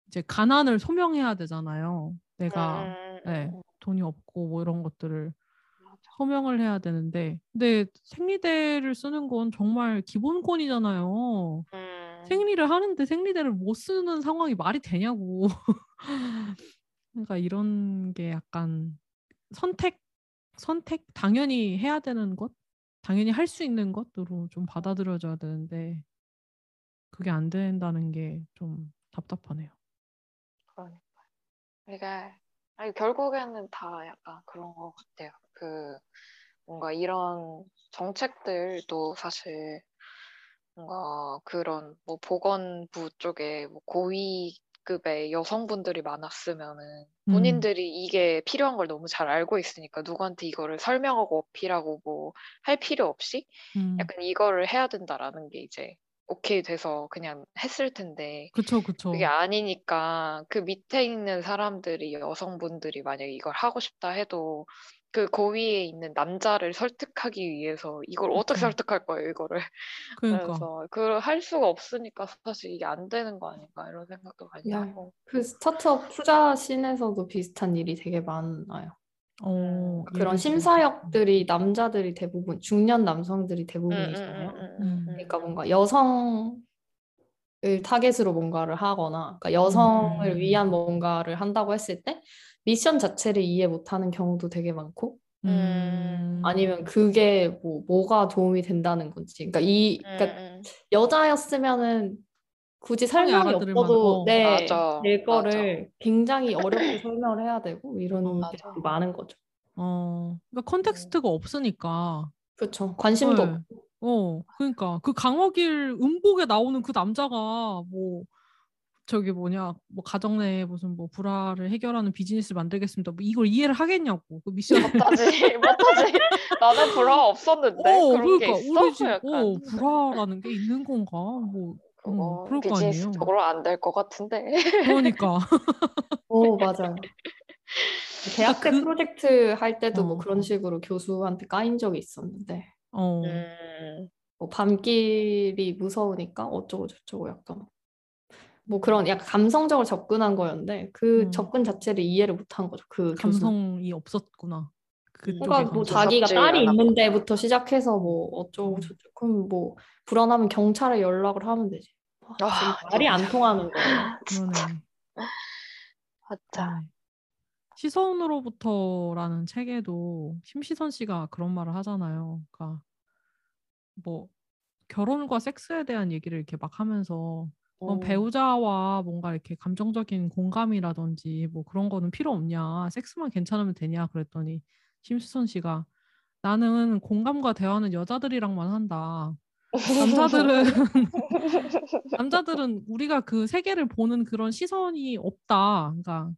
이제 가난을 소명해야 되잖아요. 내가 음, 네, 음, 돈이 없고 뭐 이런 것들을 맞아. 소명을 해야 되는데 근데 생리대를 쓰는 건 정말 기본권이잖아요. 음. 생리를 하는데 생리대를 못 쓰는 상황이 말이 되냐고. 그러니까 이런 게 약간 선택 선택 당연히 해야 되는 것, 당연히 할 수 있는 것으로 좀 받아들여져야 되는데 그게 안 된다는 게 좀 답답하네요. 그러니까 이게 아니, 결국에는 다 약간 그런 것 같아요. 그 뭔가 이런 정책들도 사실 뭔가 그런 뭐 보건부 쪽에 뭐 고위 급의 여성분들이 많았으면은 음. 본인들이 이게 필요한 걸 너무 잘 알고 있으니까 누구한테 이거를 설명하고 어필하고 뭐 할 필요 없이 음. 약간 이거를 해야 된다라는 게 이제 오케이 돼서 그냥 했을 텐데 그쵸 그쵸. 그게 아니니까 그 밑에 있는 사람들이 여성분들이 만약에 이걸 하고 싶다 해도 그 고위에 있는 남자를 설득하기 위해서 이걸 어떻게 그쵸. 설득할 거예요, 이거를. 그러니까 그래서 그걸 할 수가 없으니까 사실 이게 안 되는 거 아닌가 이런 생각도 많이 네. 하고. 그 스타트업 투자 scene에서도 비슷한 일이 되게 많아요. 어, 그런 예를 심사역들이 남자들이 대부분 중년 남성들이 음, 음, 대부분이잖아요. 음, 음, 음. 그러니까 뭔가 여성 을 타겟으로 뭔가를 하거나 그러니까 여성을 음. 위한 뭔가를 한다고 했을 때 미션 자체를 이해 못하는 경우도 되게 많고 음. 아니면 그게 뭐 뭐가 도움이 된다는 건지 그러니까 이 음, 그러니까 음. 여자였으면은 굳이 설명이 없어도. 네, 맞아, 될 거를 굉장히 어렵게 설명을 해야 되고 이런 어. 게 맞아. 많은 거죠. 어, 그러니까 context가 없으니까. 그렇죠. 관심도 네. 없고. 어, 그러니까 그 강화길 음복에 나오는 그 남자가 뭐 저기 뭐냐 뭐 가정 내에 무슨 뭐 불화를 해결하는 비즈니스를 만들겠습니다. 뭐 이걸 이해를 하겠냐고 그 미션. 못하지, 못하지. 나는 불화 없었는데 어, 그런 게 그러니까 있어? 우리 집 어, 불화라는 게 있는 건가? 뭐 음, 그거 아니에요. 비즈니스적으로 안 될 것 같은데. 그러니까 오, 맞아요. 대학 때 그- 프로젝트 할 때도 뭐 어. 그런 식으로 교수한테 까인 적이 있었는데 어, 음, 뭐 밤길이 무서우니까 어쩌고 저쩌고 약간 뭐 그런 약간 감성적으로 접근한 거였는데 그 음. 접근 자체를 이해를 못한 거죠. 그 교수. 감성이 없었구나. 그쪽에 그러니까 뭐. 자기가 딸이 않았구나. 있는 데부터 시작해서 뭐 어쩌고 음. 저쩌고 그럼 뭐 불안하면 경찰에 연락을 하면 되지. 와, 아, 지금 말이 안. 통하는 거예요. 그러네. 맞아. 네. 시선으로부터라는 책에도 심시선 씨가 그런 말을 하잖아요. 그러니까 뭐 결혼과 섹스에 대한 얘기를 이렇게 막 하면서 어, 음. 배우자와 뭔가 이렇게 감정적인 공감이라든지 뭐 그런 거는 필요 없냐, 섹스만 괜찮으면 되냐 그랬더니 심시선 씨가 나는 공감과 대화는 여자들이랑만 한다. 남자들은 남자들은 우리가 그 세계를 보는 그런 시선이 없다. 그러니까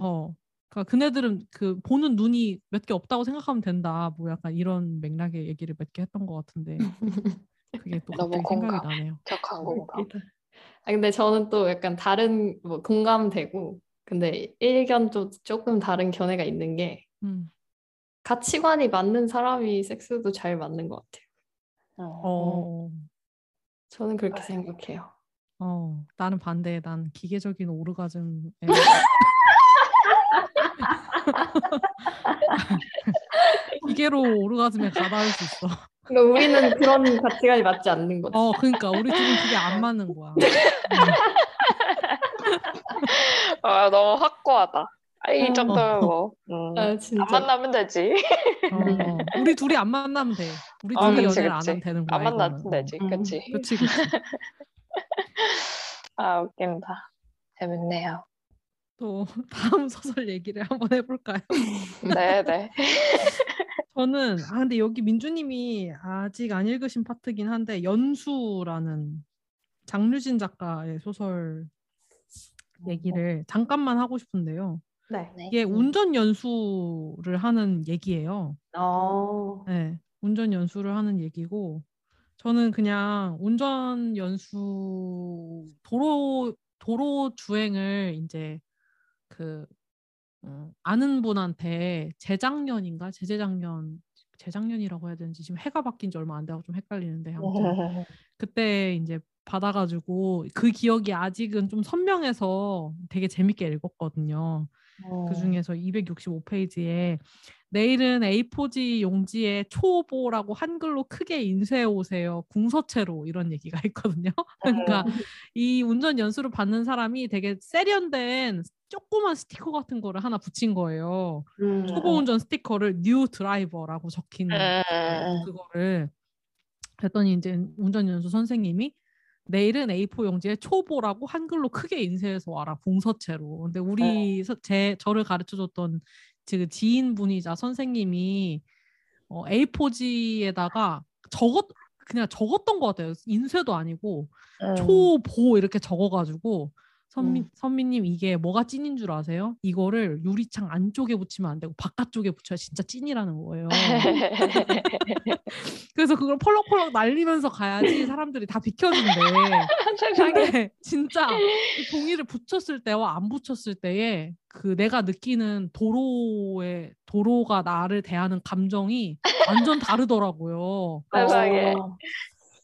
어, 그러니까 그네들은 그 보는 눈이 몇 개 없다고 생각하면 된다. 뭐 약간 이런 맥락의 얘기를 몇 개 했던 것 같은데 그게 또 갑자기 생각이. 나네요. 격한 공감. 아 근데 저는 또 약간 다른 뭐 공감되고 근데 일견 좀 조금 다른 견해가 있는 게 음. 가치관이 맞는 사람이 섹스도 잘 맞는 것 같아요. 어. 어, 저는 그렇게 생각해요. 어, 나는 반대. 난 기계적인 오르가즘에 기계로 오르가즘에 가닿을 수 있어. 그러니까 우리는 그런 가치관이 맞지 않는 거죠. 어, 그러니까 우리 둘은 그게 안 맞는 거야. 음. 아, 너무 확고하다. 아, 이 어. 정도면 뭐, 음, 아, 안 진짜. 만나면 되지. 어, 어. 우리 둘이 안 만나면 돼. 우리 아, 둘이 그치, 연애를 안 그치. 하면 되는 거야. 안 만나면 이거는. 어. 되지. 음. 그치. 그치, 그치. 아, 웃긴다. 재밌네요. 또 다음 소설 얘기를 한번 해볼까요? 네네. 저는 아 근데 여기 민주님이 아직 안 읽으신 파트긴 한데 연수라는 장류진 작가의 소설 얘기를 잠깐만 하고 싶은데요. 네. 이게 운전 연수를 하는 얘기예요. 어. 네, 운전 연수를 하는 얘기고 저는 그냥 운전 연수 도로 도로 주행을 이제 그 어, 아는 분한테 재작년인가 재재작년 재작년이라고 해야 되는지 지금 해가 바뀐 지 얼마 안 돼서 좀 헷갈리는데 아무튼 그때 이제 받아가지고 그 기억이 아직은 좀 선명해서 되게 재밌게 읽었거든요. 그 중에서 265페이지에 내일은 A4지 용지에 초보라고 한글로 크게 인쇄해 오세요. 궁서체로 이런 얘기가 있거든요. 그러니까 이 운전 연수를 받는 사람이 되게 세련된 조그만 스티커 같은 거를 하나 붙인 거예요. 음. 초보 운전 스티커를 new driver라고 적힌 음. 그거를 그랬더니 이제 운전 연수 선생님이 내일은 A4 용지에 초보라고 한글로 크게 인쇄해서 와라 봉서체로. 근데 우리 서- 제 저를 가르쳐 줬던 그 지인분이자 선생님이 어, A4지에다가 적었 그냥 적었던 것 같아요. 인쇄도 아니고 음. 초보 이렇게 적어가지고 선미 음. 선미님 이게 뭐가 찐인 줄 아세요? 이거를 유리창 안쪽에 붙이면 안 되고 바깥쪽에 붙여야 진짜 찐이라는 거예요. 그래서 그걸 펄럭펄럭 날리면서 가야지 사람들이 다 비켜준대. 이게 진짜 그 종이를 붙였을 때와 안 붙였을 때에 그 내가 느끼는 도로의 도로가 나를 대하는 감정이 완전 다르더라고요. 세상에.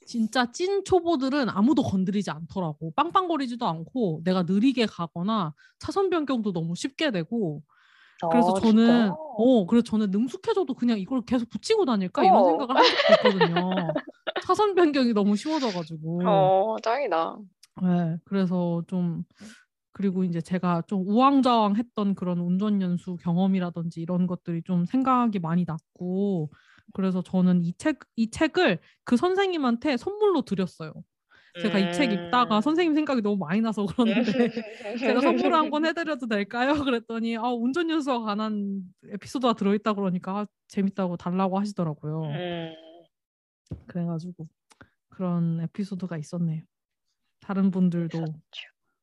어. 진짜 찐 초보들은 아무도 건드리지 않더라고. 빵빵거리지도 않고 내가 느리게 가거나 차선 변경도 너무 쉽게 되고 그래서 어, 저는 진짜요? 어 그래서 저는 능숙해져도 그냥 이걸 계속 붙이고 다닐까 이런 어. 생각을 한 적도 있거든요. 차선 변경이 너무 쉬워져가지고. 어, 짱이다. 네, 그래서 좀 그리고 이제 제가 좀 우왕좌왕했던 그런 운전 연수 경험이라든지 이런 것들이 좀 생각이 많이 났고 그래서 저는 이 책 이 책을 그 선생님한테 선물로 드렸어요. 제가 이책 읽다가 음. 선생님 생각이 너무 많이 나서 그러는데 제가 선물을 한 권 해드려도 될까요? 그랬더니 아, 운전 연수와 관한 에피소드가 들어있다 그러니까 아, 재밌다고 달라고 하시더라고요. 음. 그래가지고 그런 에피소드가 있었네요. 다른 분들도.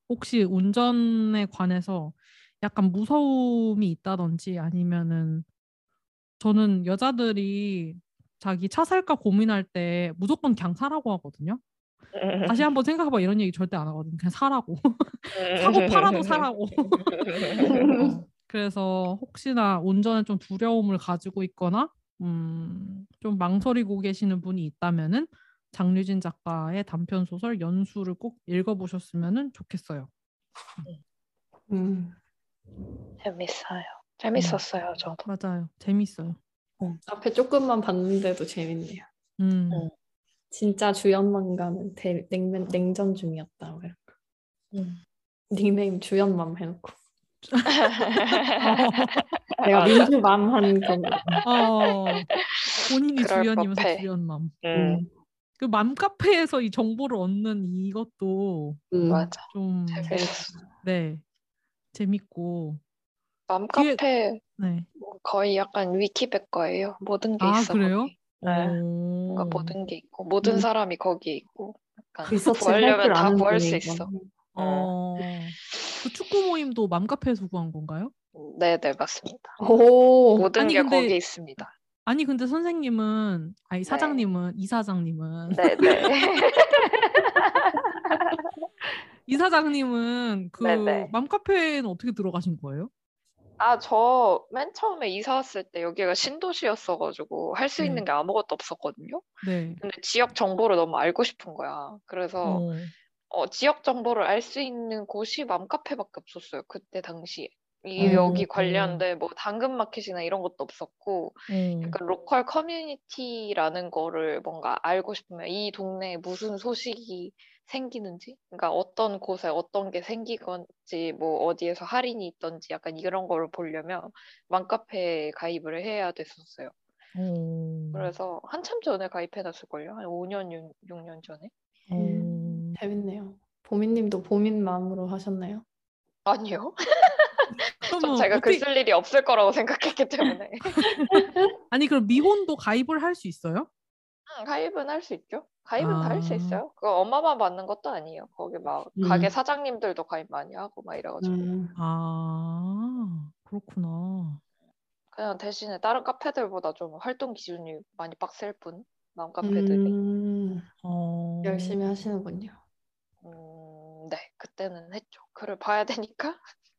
혹시 운전에 관해서 약간 무서움이 있다든지 아니면은 저는 여자들이 자기 차 살까 고민할 때 무조건 그냥 사라고 하거든요. 다시 한번 생각해봐 이런 얘기 절대 안 하거든요. 그냥 사라고. 사고 팔아도 사라고. 어, 그래서 혹시나 운전에 좀 두려움을 가지고 있거나 음, 좀 망설이고 계시는 분이 있다면은 장류진 작가의 단편 소설 연수를 꼭 읽어보셨으면 좋겠어요. 음. 재밌어요. 재밌었어요, 저도. 맞아요. 재밌어요. 앞에 조금만 봤는데도 재밌네요. 음. 음. 진짜 주연만 가면 대, 냉면, 냉전 중이었다. 뭐 이런 거. 음. 닉네임 주연맘 해놓고. 어, 내가 맞아. 민주맘 한 거. 어, 본인이 주연이면서 법해. 주연맘. 음, 그 맘카페에서 이 정보를 얻는 이것도 음. 맞아. 좀 재밌었어. 네. 재밌고 맘카페 네. 뭐 거의 약간 위키백 거예요. 모든 게 아, 있어. 그래요? 거기. 네. 오. 뭔가 모든 게 있고 모든 음. 사람이 거기에 있고 약간 리서치 구하려면 다 구할 수 있어. 이건. 어. 그 축구 모임도 맘카페에서 구한 건가요? 네, 네, 맞습니다. 오. 모든 아니, 게 근데- 거기 있습니다. 아니 근데 선생님은 아니 사장님은 이 사장님은 네, 네. 이 사장님은 그 네네. 맘카페에는 어떻게 들어가신 거예요? 아, 저 맨 처음에 이사 왔을 때 여기가 신도시였어가지고 할수 네. 있는 게 아무것도 없었거든요. 네. 근데 지역 정보를 너무 알고 싶은 거야. 그래서 어. 어, 지역 정보를 알 수 있는 곳이 맘카페밖에 없었어요. 그때 당시에. 이 어, 여기 어. 관련된 뭐 당근 마켓이나 이런 것도 없었고 어. 약간 로컬 커뮤니티라는 거를 뭔가 알고 싶으면 이 동네에 무슨 소식이 생기는지, 그러니까 어떤 곳에 어떤 게 생기건지, 뭐 어디에서 할인이 있던지 약간 이런 거를 보려면 맘카페에 가입을 해야 됐었어요. 어. 그래서 한참 전에 가입해놨을걸요? 한 5년, 6, 6년 전에? 어. 음, 재밌네요. 보미님도 보민 마음으로 하셨나요? 아니요. 전 그러면 제가 글 어떻게 쓸 일이 없을 거라고 생각했기 때문에. 아니 그럼 미혼도 가입을 할 수 있어요? 응, 가입은 할 수 있죠. 가입은 다할수 아. 있어요. 그거 엄마만 받는 것도 아니에요. 거기 막 음. 가게 사장님들도 가입 많이 하고 막 이래가지고. 음. 아. 그렇구나. 그냥 대신에 다른 카페들보다 좀 활동 기준이 많이 빡셀 뿐맘 카페들이. 음, 어, 열심히 하시는군요. 음, 네, 그때는 했죠. 글을 봐야 되니까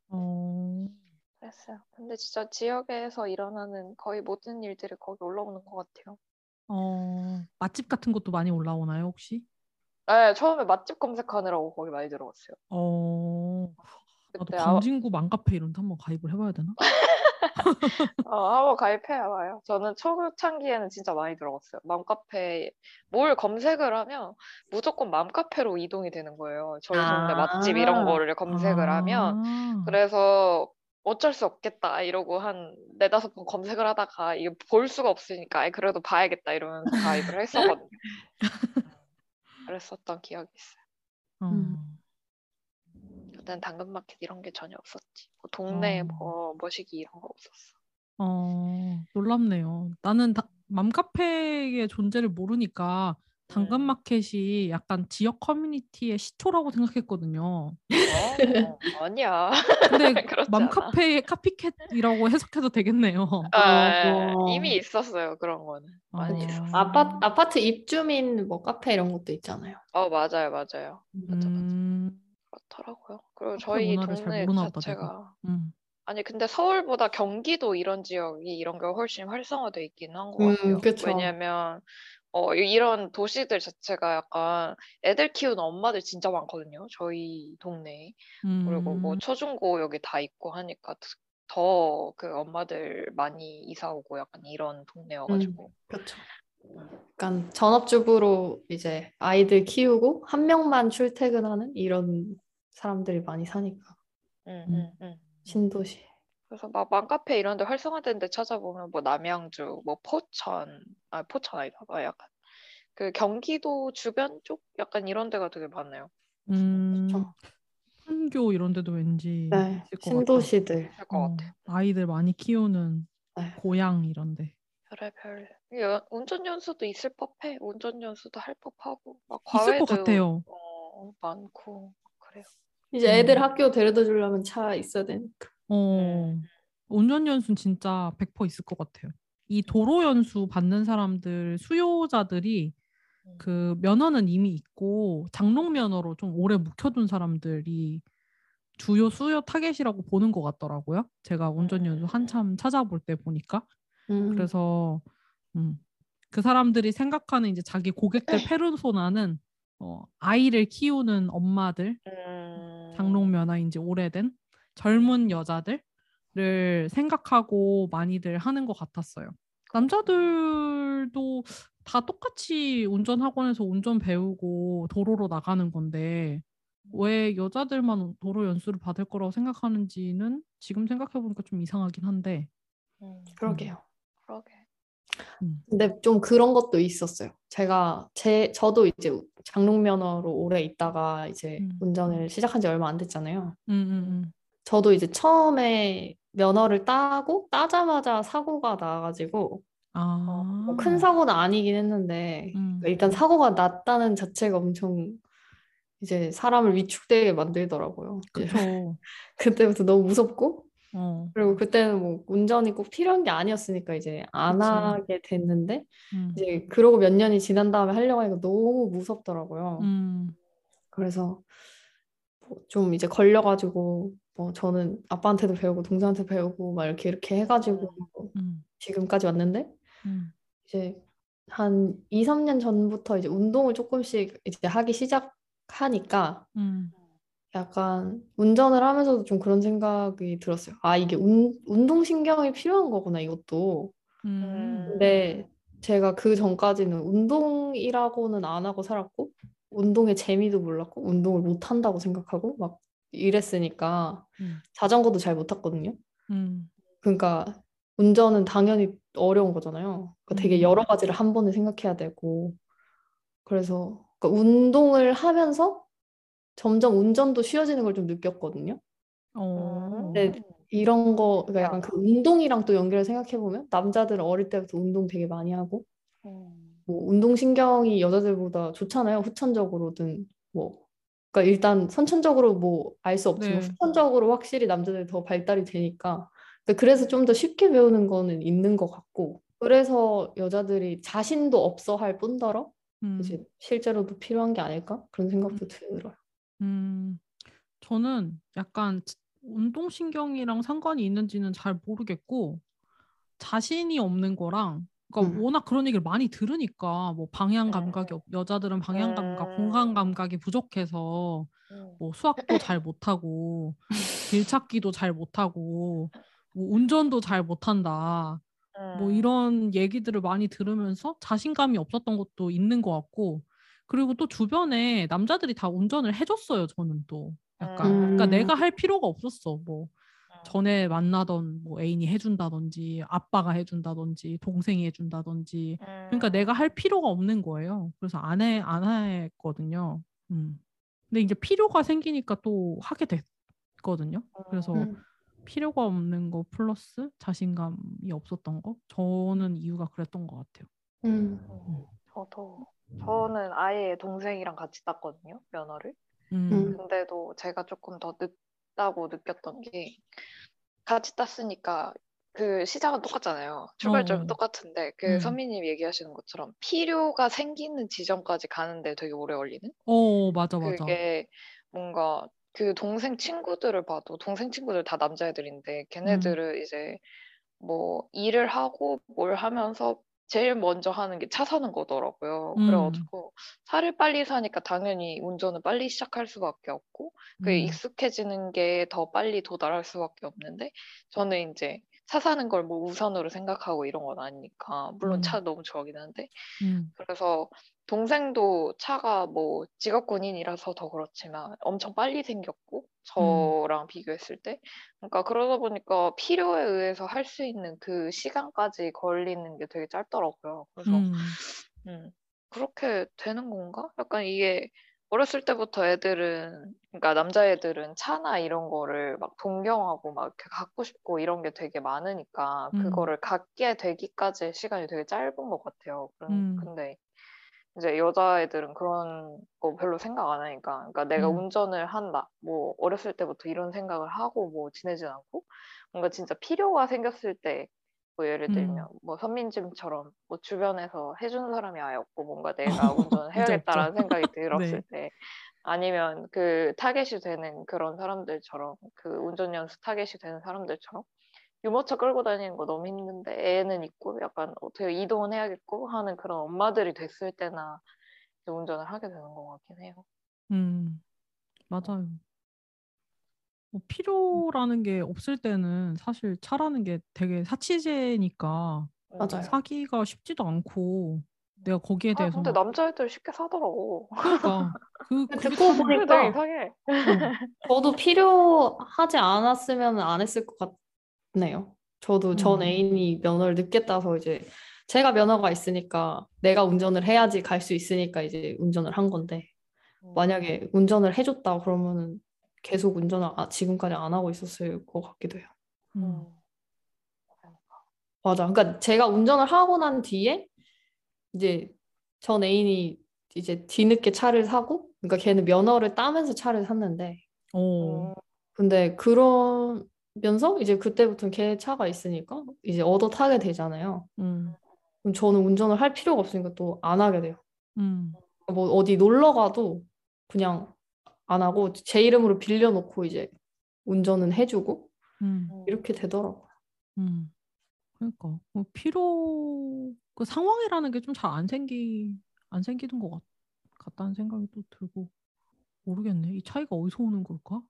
어, 그랬어요. 근데 진짜 지역에서 일어나는 거의 모든 일들이 거기 올라오는 것 같아요. 어, 맛집 같은 것도 많이 올라오나요, 혹시? 네, 처음에 맛집 검색하느라고 거기 많이 들어갔어요. 어, 나도 아, 광진구 맘카페 이런 데 한번 가입을 해봐야 되나? 어, 한번 가입해야 봐요. 저는 초창기에는 진짜 많이 들어갔어요. 맘카페 뭘 검색을 하면 무조건 맘카페로 이동이 되는 거예요. 저희 동네 맛집 이런 아. 거를 검색을 하면 아, 그래서 어쩔 수 없겠다 이러고 한 네다섯 번 검색을 하다가 이거 볼 수가 없으니까 그래도 봐야겠다 이러면서 가입을 했었거든요. 그랬었던 기억이 있어요. 어, 음. 그때는 당근마켓 이런 게 전혀 없었지. 뭐 동네에 어. 뭐 머시기 이런 거 없었어. 어, 놀랍네요. 나는 다, 맘카페의 존재를 모르니까 당근마켓이 약간 지역 커뮤니티의 시초라고 생각했거든요. 어, 아니야. 근데. 맘카페의 카피캣이라고 해석해도 되겠네요. 아, 어. 이미 있었어요 그런 거는 많이 어. 있었어. 아파트, 아파트 입주민 뭐 카페 이런 것도 있잖아요. 어 맞아요 맞아요. 맞아 맞아. 음, 그렇더라고요. 그리고 저희 동네 자체가 음. 아니 근데 서울보다 경기도 이런 지역이 이런 게 훨씬 활성화돼 있긴 한것 음, 같아요. 그쵸. 왜냐면 어 이- 이런 도시들 자체가 약간 애들 키우는 엄마들 진짜 많거든요. 저희 동네에. 그리고 뭐 음, 초중고 여기 다 있고 하니까 더 그 엄마들 많이 이사 오고 약간 이런 동네여가지고. 그렇죠. 약간 전업주부로 이제 아이들 키우고 한 명만 출퇴근하는 이런 사람들이 많이 사니까 응, 음. 응, 응. 신도시. 그래서 막 맘카페 이런 데 활성화된 데 찾아보면 뭐 남양주, 뭐 포천, 아 포천 아니다, 아 약간 그 경기도 주변 쪽 약간 이런 데가 되게 많아요. 음, 그쵸. 판교 이런 데도 왠지 네, 있을 것 같아. 신도시들. 할것 어, 같아. 아이들 많이 키우는 네. 고향 이런데. 별의별 연- 운전 연수도 있을 법해. 운전 연수도 할 법하고 막 있을 것 과외도 같아요. 어, 많고 그래요. 이제 음. 애들 학교 데려다 주려면 차 있어야 되니까. 어, 운전 연수는 진짜 100% 있을 것 같아요. 이 도로 연수 받는 사람들, 수요자들이 음. 그 면허는 이미 있고 장롱 면허로 좀 오래 묵혀둔 사람들이 주요 수요 타겟이라고 보는 것 같더라고요. 제가 운전 연수 음. 한참 찾아볼 때 보니까. 음. 그래서 음, 그 사람들이 생각하는 이제 자기 고객들 페르소나는 어, 아이를 키우는 엄마들, 음, 장롱 면허인지 오래된 젊은 여자들을 생각하고 많이들 하는 것 같았어요. 남자들도 다 똑같이 운전 학원에서 운전 배우고 도로로 나가는 건데 왜 여자들만 도로 연수를 받을 거라고 생각하는지는 지금 생각해 보니까 좀 이상하긴 한데. 음, 그러게요. 그러게. 음. 근데 좀 그런 것도 있었어요. 제가 제 저도 이제 장롱 면허로 오래 있다가 이제 음. 운전을 시작한 지 얼마 안 됐잖아요. 음, 음, 저도 이제 처음에 면허를 따고 따자마자 사고가 나가지고 아. 뭐큰 사고는 아니긴 했는데 음. 일단 사고가 났다는 자체가 엄청 이제 사람을 위축되게 만들더라고요. 그때부터 너무 무섭고 어. 그리고 그때는 뭐 운전이 꼭 필요한 게 아니었으니까 이제 안 그치. 하게 됐는데 음. 이제 그러고 몇 년이 지난 다음에 하려고 하니까 너무 무섭더라고요. 음. 그래서 뭐 좀 이제 걸려가지고 뭐 저는 아빠한테도 배우고 동생한테 배우고 막 이렇게 이렇게 해가지고 음. 지금까지 왔는데 음. 이제 한 2, 3년 전부터 이제 운동을 조금씩 이제 하기 시작하니까 음. 약간 운전을 하면서도 좀 그런 생각이 들었어요. 아, 이게 운, 운동신경이 필요한 거구나, 이것도. 음. 근데 제가 그 전까지는 운동이라고는 안 하고 살았고, 운동의 재미도 몰랐고, 운동을 못 한다고 생각하고, 막 이랬으니까 음. 자전거도 잘 못 탔거든요. 음. 그러니까 운전은 당연히 어려운 거잖아요. 그러니까 되게 음. 여러 가지를 한 번에 생각해야 되고. 그래서 그러니까 운동을 하면서 점점 운전도 쉬워지는 걸 좀 느꼈거든요. 어. 네. 이런 거, 그러니까 약간 그. 운동이랑 또 연결을 생각해 보면 남자들은 어릴 때부터 운동 되게 많이 하고, 음, 뭐 운동 신경이 여자들보다 좋잖아요. 후천적으로든 뭐. 그러니까 일단 선천적으로 뭐 알 수 없지만 네. 후천적으로 확실히 남자들이 더 발달이 되니까 그러니까 그래서 좀 더 쉽게 배우는 거는 있는 것 같고 그래서 여자들이 자신도 없어 할 뿐더러 음. 이제 실제로도 필요한 게 아닐까 그런 생각도 들어요. 음, 저는 약간 지- 운동신경이랑 상관이 있는지는 잘 모르겠고, 자신이 없는 거랑, 그러니까 음. 워낙 그런 얘기를 많이 들으니까, 뭐 방향 음, 감각이, 없- 여자들은 방향 감각, 음. 공간 감각이 부족해서, 음. 뭐 수학도 잘 못하고, 길 찾기도 잘 못하고, 뭐 운전도 잘 못한다. 뭐 음. 이런 얘기들을 많이 들으면서 자신감이 없었던 것도 있는 것 같고 그리고 또 주변에 남자들이 다 운전을 해줬어요 저는 또 약간 음. 그러니까 음. 내가 할 필요가 없었어 뭐 음. 전에 만나던 뭐 애인이 해준다든지 아빠가 해준다든지 동생이 해준다든지 그러니까 음. 내가 할 필요가 없는 거예요 그래서 안 해 안 했거든요 음. 근데 이제 필요가 생기니까 또 하게 됐거든요 그래서 음. 필요가 없는 거 플러스 자신감이 없었던 거 저는 이유가 그랬던 것 같아요. 음. 음. 저도 저는 아예 동생이랑 같이 땄거든요 면허를. 음, 음. 근데도 제가 조금 더 늦 다고 느꼈던 게 같이 땄으니까 그 시작은 똑같잖아요. 출발점은 어. 똑같은데 그 음. 선미님 얘기하시는 것처럼 필요가 생기는 지점까지 가는데 되게 오래 걸리는? 어 맞아 맞아. 그게 뭔가 그 동생 친구들을 봐도 동생 친구들 다 남자애들인데 걔네들은 이제 뭐 일을 하고 뭘 하면서 제일 먼저 하는 게 차 사는 거더라고요. 음. 그래가지고 차를 빨리 사니까 당연히 운전을 빨리 시작할 수밖에 없고 그게 음. 익숙해지는 게 더 빨리 도달할 수밖에 없는데 저는 이제 차 사는 걸 뭐 우선으로 생각하고 이런 건 아니니까 물론 음. 차 너무 좋아하긴 한데 음. 그래서 동생도 차가 뭐 직업 군인이라서 더 그렇지만 엄청 빨리 생겼고 저랑 비교했을 때 그러니까 그러다 보니까 필요에 의해서 할 수 있는 그 시간까지 걸리는 게 되게 짧더라고요. 그래서 음. 음, 그렇게 되는 건가? 약간 이게 어렸을 때부터 애들은, 그러니까 남자애들은 차나 이런 거를 막 동경하고 막 이렇게 갖고 싶고 이런 게 되게 많으니까 음. 그거를 갖게 되기까지의 시간이 되게 짧은 것 같아요. 그런- 음. 근데 이제 여자애들은 그런 거 별로 생각 안 하니까, 그러니까 내가 음. 운전을 한다. 뭐 어렸을 때부터 이런 생각을 하고 뭐 지내진 않고 뭔가 진짜 필요가 생겼을 때, 뭐 예를 음. 들면 뭐 선민님처럼 뭐 주변에서 해주는 사람이 아예 없고 뭔가 내가 운전을 해야겠다라는 생각이 들었을 네. 때, 아니면 그 타겟이 되는 그런 사람들처럼 그 운전 연수 타겟이 되는 사람들처럼 유모차 끌고 다니는 거 너무 힘든데 애는 있고 약간 어떻게 이동은 해야겠고 하는 그런 엄마들이 됐을 때나 운전을 하게 되는 것 같긴 해요. 음. 맞아요. 뭐 필요라는 게 없을 때는 사실 차라는 게 되게 사치제니까 음. 맞아요. 사기가 쉽지도 않고 내가 거기에 아, 대해서 근데 막 남자애들 쉽게 사더라고. 그러니까 그 그게 듣고 보니까 이상해. 저도 필요하지 않았으면 안 했을 것같 네요. 저도 전 음. 애인이 면허를 늦게 따서 이제 제가 면허가 있으니까 내가 운전을 해야지 갈 수 있으니까 이제 운전을 한 건데 음. 만약에 운전을 해줬다 그러면은 계속 운전을 아, 지금까지 안 하고 있었을 것 같기도 해요. 음. 음. 맞아. 그러니까 제가 운전을 하고 난 뒤에 이제 전 애인이 이제 뒤늦게 차를 사고 그러니까 걔는 면허를 따면서 차를 샀는데 어. 음. 근데 그러 면서 이제 그때부터는 걔 차가 있으니까 이제 얻어 타게 되잖아요. 음. 그럼 저는 운전을 할 필요가 없으니까 또 안 하게 돼요. 음. 뭐 어디 놀러 가도 그냥 안 하고 제 이름으로 빌려놓고 이제 운전은 해주고 음. 이렇게 되더라고요. 음. 그러니까 뭐 필요 그 상황이라는 게 좀 잘 안 생기 안 생기는 것 같, 같다는 생각이 또 들고 모르겠네. 이 차이가 어디서 오는 걸까?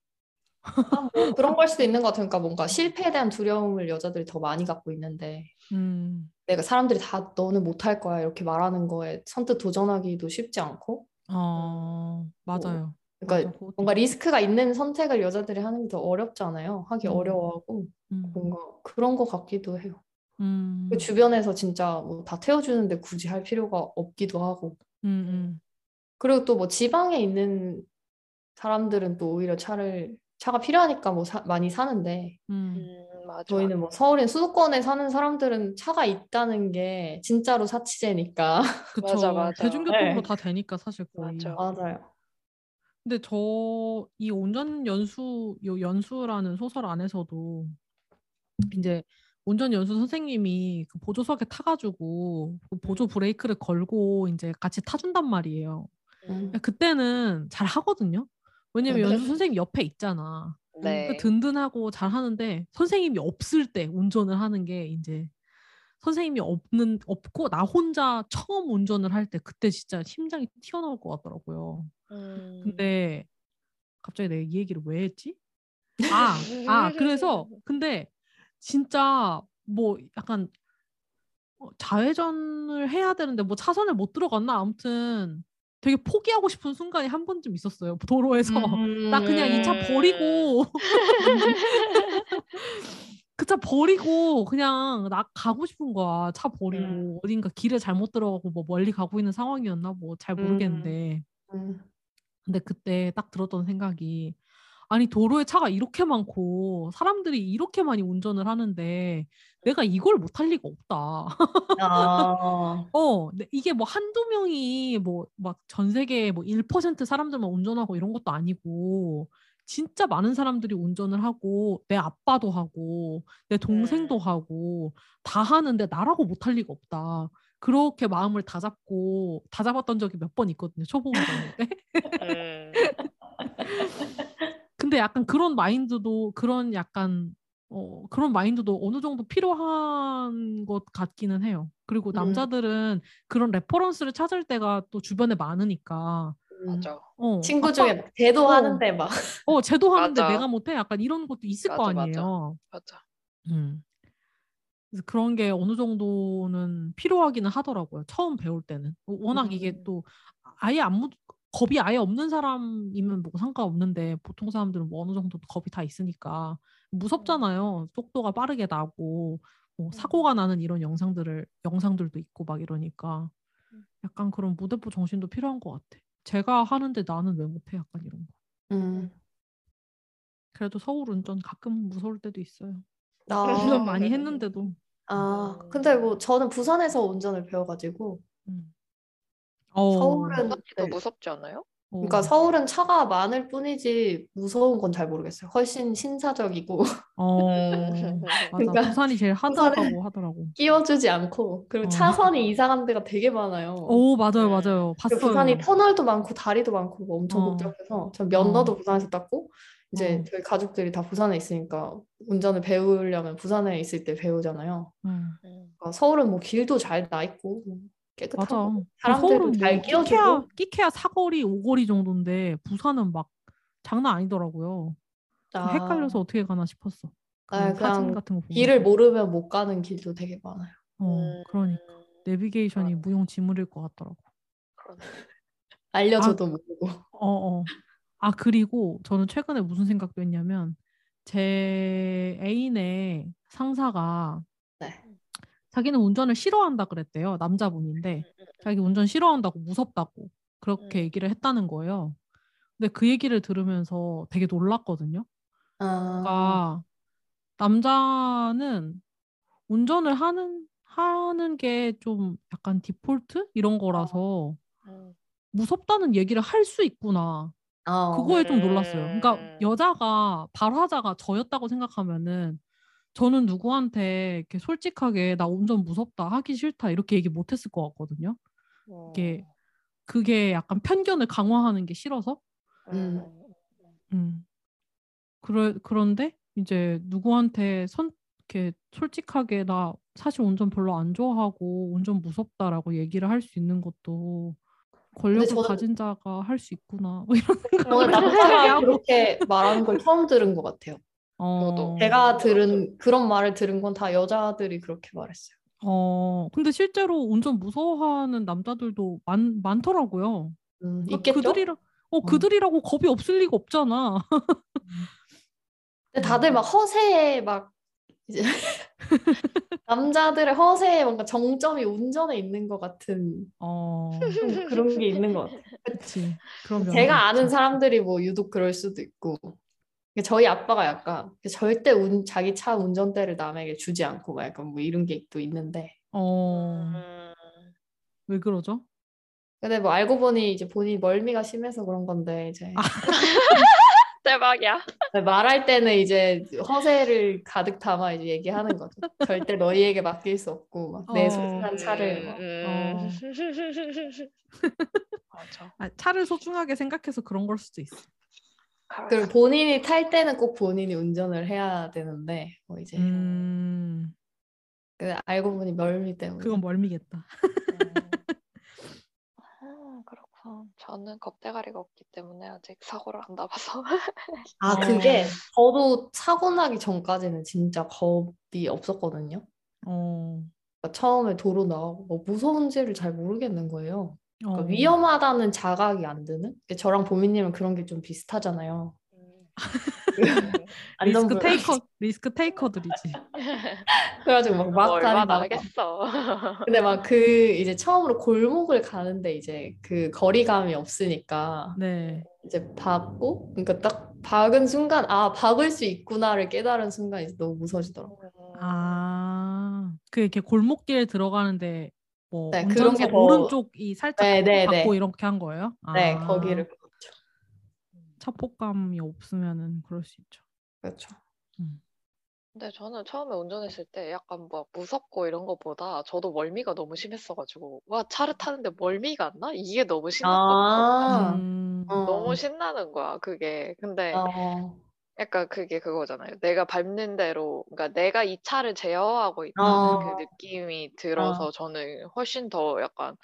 아, 뭐 그런 걸 수도 있는 것 같아요. 그러니까 뭔가 실패에 대한 두려움을 여자들이 더 많이 갖고 있는데 음. 내가 사람들이 다 너는 못할 거야 이렇게 말하는 거에 선뜻 도전하기도 쉽지 않고 어, 맞아요. 맞아, 그러니까 그것도 뭔가. 리스크가 있는 선택을 여자들이 하는 게 더 어렵잖아요. 하기 음. 어려워하고 음. 뭔가 그런 것 같기도 해요. 음. 그 주변에서 진짜 뭐 다 태워주는데 굳이 할 필요가 없기도 하고 음. 음. 그리고 또 뭐 지방에 있는 사람들은 또 오히려 차를 차가 필요하니까 뭐 사- 많이 사는데 음. 음, 맞아. 저희는 뭐 서울인 수도권에 사는 사람들은 차가 있다는 게 진짜로 사치제니까 그쵸. 맞아, 맞아. 대중교통으로 네. 다 되니까 사실 거의. 맞아. 맞아요. 근데 저이 운전 연수 요 연수라는 소설 안에서도 이제 운전 연수 선생님이 그 보조석에 타가지고 그 보조 음. 브레이크를 걸고 이제 같이 타준단 말이에요. 음. 그때는 잘 하거든요. 왜냐면 네. 연수 선생님 옆에 있잖아. 네. 그 든든하고 잘 하는데 선생님이 없을 때 운전을 하는 게 이제 선생님이 없는 없고 나 혼자 처음 운전을 할 때 그때 진짜 심장이 튀어나올 것 같더라고요. 음. 근데 갑자기 내가 이 얘기를 왜 했지? 아, 아 그래서 근데 진짜 뭐 약간 어, 좌회전을 해야 되는데 뭐 차선을 못 들어갔나 아무튼 되게 포기하고 싶은 순간이 한 번쯤 있었어요 도로에서 나 그냥 이차 음. 버리고 그 차 버리고 그냥 나 가고 싶은 거야 차 버리고 음. 어딘가 길에 잘못 들어가고 뭐 멀리 가고 있는 상황이었나 뭐 잘 모르겠는데 음. 근데 그때 딱 들었던 생각이 아니 도로에 차가 이렇게 많고 사람들이 이렇게 많이 운전을 하는데 내가 이걸 못할 리가 없다. 아, 어, 네, 이게 뭐 한두 명이 뭐 막 전 세계 뭐1% 사람들만 운전하고 이런 것도 아니고 진짜 많은 사람들이 운전을 하고 내 아빠도 하고 내 동생도 음. 하고 다 하는데 나라고 못할 리가 없다. 그렇게 마음을 다 잡고 다 잡았던 적이 몇 번 있거든요. 초보 운전할 때. 음. 근데 약간 그런 마인드도 그런 약간 어 그런 마인드도 어느 정도 필요한 것 같기는 해요. 그리고 음. 남자들은 그런 reference를 찾을 때가 또 주변에 많으니까 음. 맞아. 어 친구 아빠, 중에 걔도 어. 하는데 막어 쟤도 하는데 맞아. 내가 못해 약간 이런 것도 있을 거 맞아, 맞아. 아니에요. 맞아. 음. 그래서 그런 게 어느 정도는 필요하기는 하더라고요. 처음 배울 때는 워낙 이게 음. 또 아예 안 무, 겁이 아예 없는 사람이면 뭐 상관없는데 보통 사람들은 뭐 어느 정도 겁이 다 있으니까 무섭잖아요. 속도가 빠르게 나고 뭐 사고가 나는 이런 영상들을 영상들도 있고 막 이러니까 음. 약간 그런 무대포 정신도 필요한 것 같아. 제가 하는데 나는 왜 못해? 약간 이런 거. 음. 그래도 서울 운전 가끔 무서울 때도 있어요. 아, 운전 많이 했는데도. 아, 근데 뭐 저는 부산에서 운전을 배워가지고 음. 어, 서울은 더 네. 무섭지 않아요? 어. 그러니까 서울은 차가 많을 뿐이지 무서운 건 잘 모르겠어요. 훨씬 신사적이고 어, 맞아. 그러니까 부산이 제일 하드하다고 하더라고. 끼워주지 않고 그리고 어. 차선이 이상한 데가 되게 많아요. 오, 맞아요, 음. 맞아요. 봤어요. 부산이 터널도 많고 다리도 많고 뭐 엄청 어. 복잡해서 전 면허도 어. 부산에서 땄고 이제 어. 저희 가족들이 다 부산에 있으니까 운전을 배우려면 부산에 있을 때 배우잖아요. 응. 음. 그러니까 서울은 뭐 길도 잘 나 있고 뭐 맞아. 깨끗하고 사람들도 서울은 잘뭐 끼워주고 끼케야, 끼케야 사거리, 오거리 정도인데 부산은 막 장난 아니더라고요. 아, 헷갈려서 어떻게 가나 싶었어. 그 아, 사진 같은 거 보면. 길을 모르면 못 가는 길도 되게 많아요. 어, 음. 그러니까 내비게이션이 그러네. 무용지물일 것 같더라고. 알려줘도 모르고. 어, 어. 아, 그리고 저는 최근에 무슨 생각도 했냐면, 제 애인의 상사가 네. 자기는 운전을 싫어한다 그랬대요. 남자분인데. 자기 운전 싫어한다고, 무섭다고. 그렇게 음. 얘기를 했다는 거예요. 근데 그 얘기를 들으면서 되게 놀랐거든요. 아, 그러니까 남자는 운전을 하는, 하는 게 좀 약간 디폴트? 이런 거라서 음. 무섭다는 얘기를 할 수 있구나. 아, 그거에 좀 놀랐어요. 그러니까 음. 여자가 발화자가 저였다고 생각하면은 저는 누구한테 이렇게 솔직하게 나 운전 무섭다 하기 싫다 이렇게 얘기 못했을 것 같거든요. 이게 그게 약간 편견을 강화하는 게 싫어서. 음. 음. 그래 그런데 이제 누구한테 선 이렇게 솔직하게 나 사실 운전 별로 안 좋아하고 운전 무섭다라고 얘기를 할 수 있는 것도 권력을 저는- 가진 자가 할 수 있구나. 뭐 이런 오늘 생각을 하고. 그렇게 말하는 걸 처음 들은 것 같아요. 어, 제가 들은 그런 말을 들은 건 다 여자들이 그렇게 말했어요. 어, 근데 실제로 운전 무서워하는 남자들도 많, 많더라고요. 음, 그러니까 있겠죠? 그들이라, 어, 그들이라고 겁이 없을 리가 없잖아. 근데 다들 막 허세에 막 이제 남자들의 허세에 뭔가 정점이 운전에 있는 것 같은 어, 좀 그런 게 있는 것 같아요. 그치. 그런 제가 아는. 사람들이 뭐 유독 그럴 수도 있고 저희 아빠가 약간 절대 운, 자기 차 운전대를 남에게 주지 않고 막 약간 뭐 이런 게 또 있는데 어, 음. 왜 그러죠? 근데 뭐 알고 보니 이제 본인이 멀미가 심해서 그런 건데 이제 아. 대박이야. 네, 말할 때는 이제 허세를 가득 담아 이제 얘기하는 거죠. 절대 너희에게 맡길 수 없고 막내 어. 소중한 차를 막. 음. 맞아. 아, 차를 소중하게 생각해서 그런 걸 수도 있어. 그리고 본인이 탈 때는 꼭 본인이 운전을 해야 되는데 뭐 이제 음, 그 알고 보니 멀미 때문에 그건 멀미겠다. 음, 그렇군. 저는 겁대가리가 없기 때문에 아직 사고를 안 나봐서. 아 그게 저도 사고 나기 전까지는 진짜 겁이 없었거든요. 어, 그러니까 처음에 도로 나가고 뭐 무서운지를 잘 모르겠는 거예요. 그러니까 어. 위험하다는 자각이 안 드는? 저랑 보미님은 그런 게 좀 비슷하잖아요. 음. 리스크 테이커, 리스크 테이커들이지. 그래가지고 막, 막 얼마나 다니다가 하겠어. 근데 막 그 이제 처음으로 골목을 가는데 이제 그 거리감이 없으니까 네. 이제 박고 그러니까 딱 박은 순간 아 박을 수 있구나를 깨달은 순간 이제 너무 무서워지더라고. 아, 그 이렇게 골목길 들어가는데 뭐 네, 그런 게 더- 오른쪽이 살짝 네, 네, 네. 받고 이렇게 한 거예요? 네 아, 거기를 차폭감이 없으면은 그럴 수 있죠. 그렇죠. 근데 저는 처음에 운전했을 때 약간 뭐 무섭고 이런 것보다 저도 멀미가 너무 심했어가지고 와 차를 타는데 멀미가 안 나? 이게 너무 신났거든요. 아, 음, 어. 너무 신나는 거야 그게. 근데 어. 약간 그게 그거잖아요. 내가 밟는 대로, 그러니까 내가 이 차를 제어하고 있다는 어. 그 느낌이 들어서 저는 훨씬 더 약간,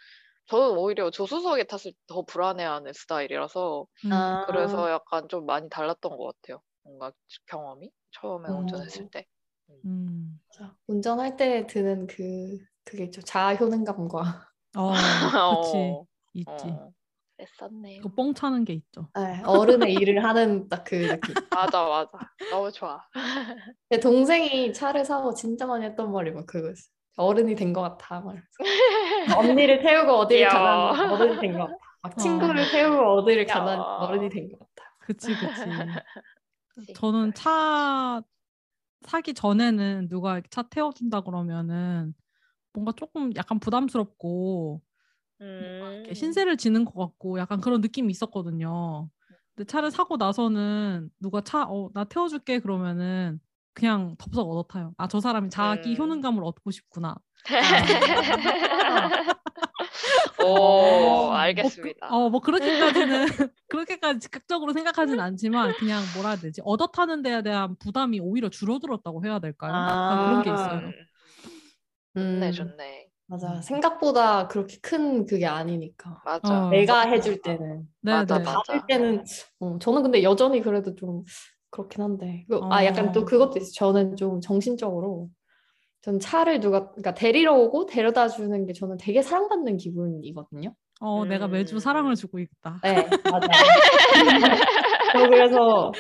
저는 오히려 조수석에 탔을 때 더 불안해하는 스타일이라서, 음, 아. 그래서 약간 좀 많이 달랐던 것 같아요. 뭔가 경험이 처음에 어. 운전했을 때. 음. 맞아. 운전할 때 드는 그 그게 있죠. 자아 효능감과 어, 그치. 어, 있지. 어. 그랬었네요. 그 뻥 차는 게 있죠. 네, 어른의 일을 하는 딱 그 느낌. 맞아, 맞아. 너무 좋아. 제 동생이 차를 사고 진짜 많이 했던 말이 막 그거였어. 어른이 된 것 같아. 막. 언니를 태우고 어디를. 가는 어른이 된 것 같아. 막 어. 친구를 태우고 어디를 가는. 어른이 된 것 같아. 그치, 그치. 저는 차 사기 전에는 누가 차 태워준다 그러면은 뭔가 조금 약간 부담스럽고 음. 신세를 지는 것 같고 약간 그런 느낌이 있었거든요. 근데 차를 사고 나서는 누가 차, 어, 나 태워줄게 그러면은 그냥 덥석 얻어 타요. 아, 저 사람이 자기 음. 효능감을 얻고 싶구나. 오, 어, 알겠습니다. 어, 뭐 그렇게까지는 그렇게까지 즉각적으로 생각하진 않지만 그냥 뭐라 해야 되지? 얻어 타는 데에 대한 부담이 오히려 줄어들었다고 해야 될까요? 약간 그런 게 있어요. 음, 음, 좋네, 좋네. 맞아. 생각보다 그렇게 큰 그게 아니니까. 맞아. 어. 내가 해줄 때는. 네, 맞아, 네. 맞아. 받을 때는 어, 저는 근데 여전히 그래도 좀 그렇긴 한데 그- 아 약간 또 어. 그것도 있어요. 저는 좀 정신적으로 전 차를 누가 그러니까 데리러 오고 데려다 주는 게 저는 되게 사랑받는 기분이거든요. 어, 내가 매주 음. 사랑을 주고 있다. 네, 맞아요. 저 그래서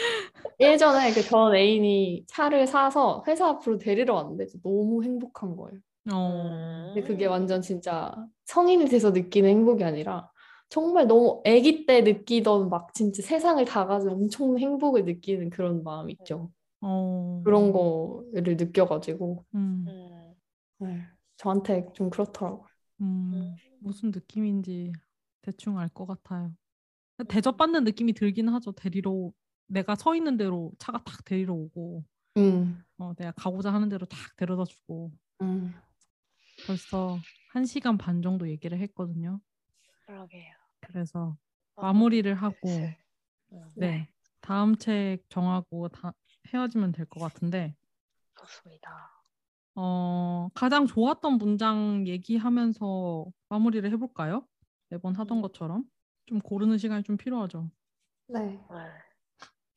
예전에 그 전 애인이 차를 사서 회사 앞으로 데리러 왔는데 너무 행복한 거예요. 어. 근데 그게 완전 진짜 성인이 돼서 느끼는 행복이 아니라 정말 너무 아기 때 느끼던 막 진짜 세상을 다 가진 엄청 행복을 느끼는 그런 마음 있죠. 어. 그런 거를 느껴가지고 음, 음, 네, 저한테 좀 그렇더라고요. 음, 무슨 느낌인지 대충 알 것 같아요. 대접받는 느낌이 들긴 하죠. 데리러 오- 내가 서 있는 대로 차가 탁 데리러 오고, 음, 어, 내가 가고자 하는 대로 탁 데려다 주고. 음. 벌써 한 시간 반 정도 얘기를 했거든요. 그러게요. 그래서 마무리를 하고, 슬슬. 음, 네, 다음 책 정하고 다 헤어지면 될 것 같은데, 좋습니다. 어, 가장 좋았던 문장 얘기하면서 마무리를 해볼까요? 매번 하던 음. 것처럼 좀 고르는 시간이 좀 필요하죠. 네. 네.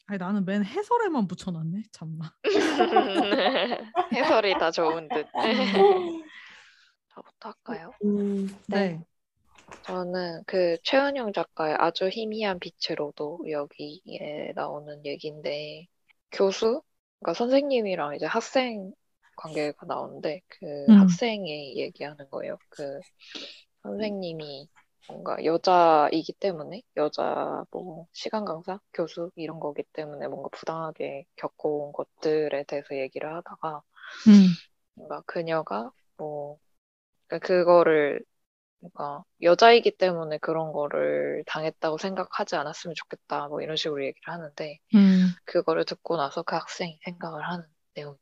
아니 나는 맨 해설에만 붙여놨네. 참나. 해설이 다 좋은 듯. 저부터 할까요? 음, 네. 네. 저는 그 최은영 작가의 아주 희미한 빛으로도 여기에 나오는 얘기인데 교수, 그러니까 선생님이랑 이제 학생 관계가 나오는데 그 음. 학생이 얘기하는 거예요. 그 선생님이 뭔가 여자이기 때문에 여자 뭐 시간 강사, 교수 이런 거기 때문에 뭔가 부당하게 겪어온 것들에 대해서 얘기를 하다가 음. 뭔가 그녀가 뭐 그러니까 그거를 그러니까 여자이기 때문에 그런 거를 당했다고 생각하지 않았으면 좋겠다. 뭐 이런 식으로 얘기를 하는데 음, 그거를 듣고 나서 그 학생이 생각을 하는 내용입니다.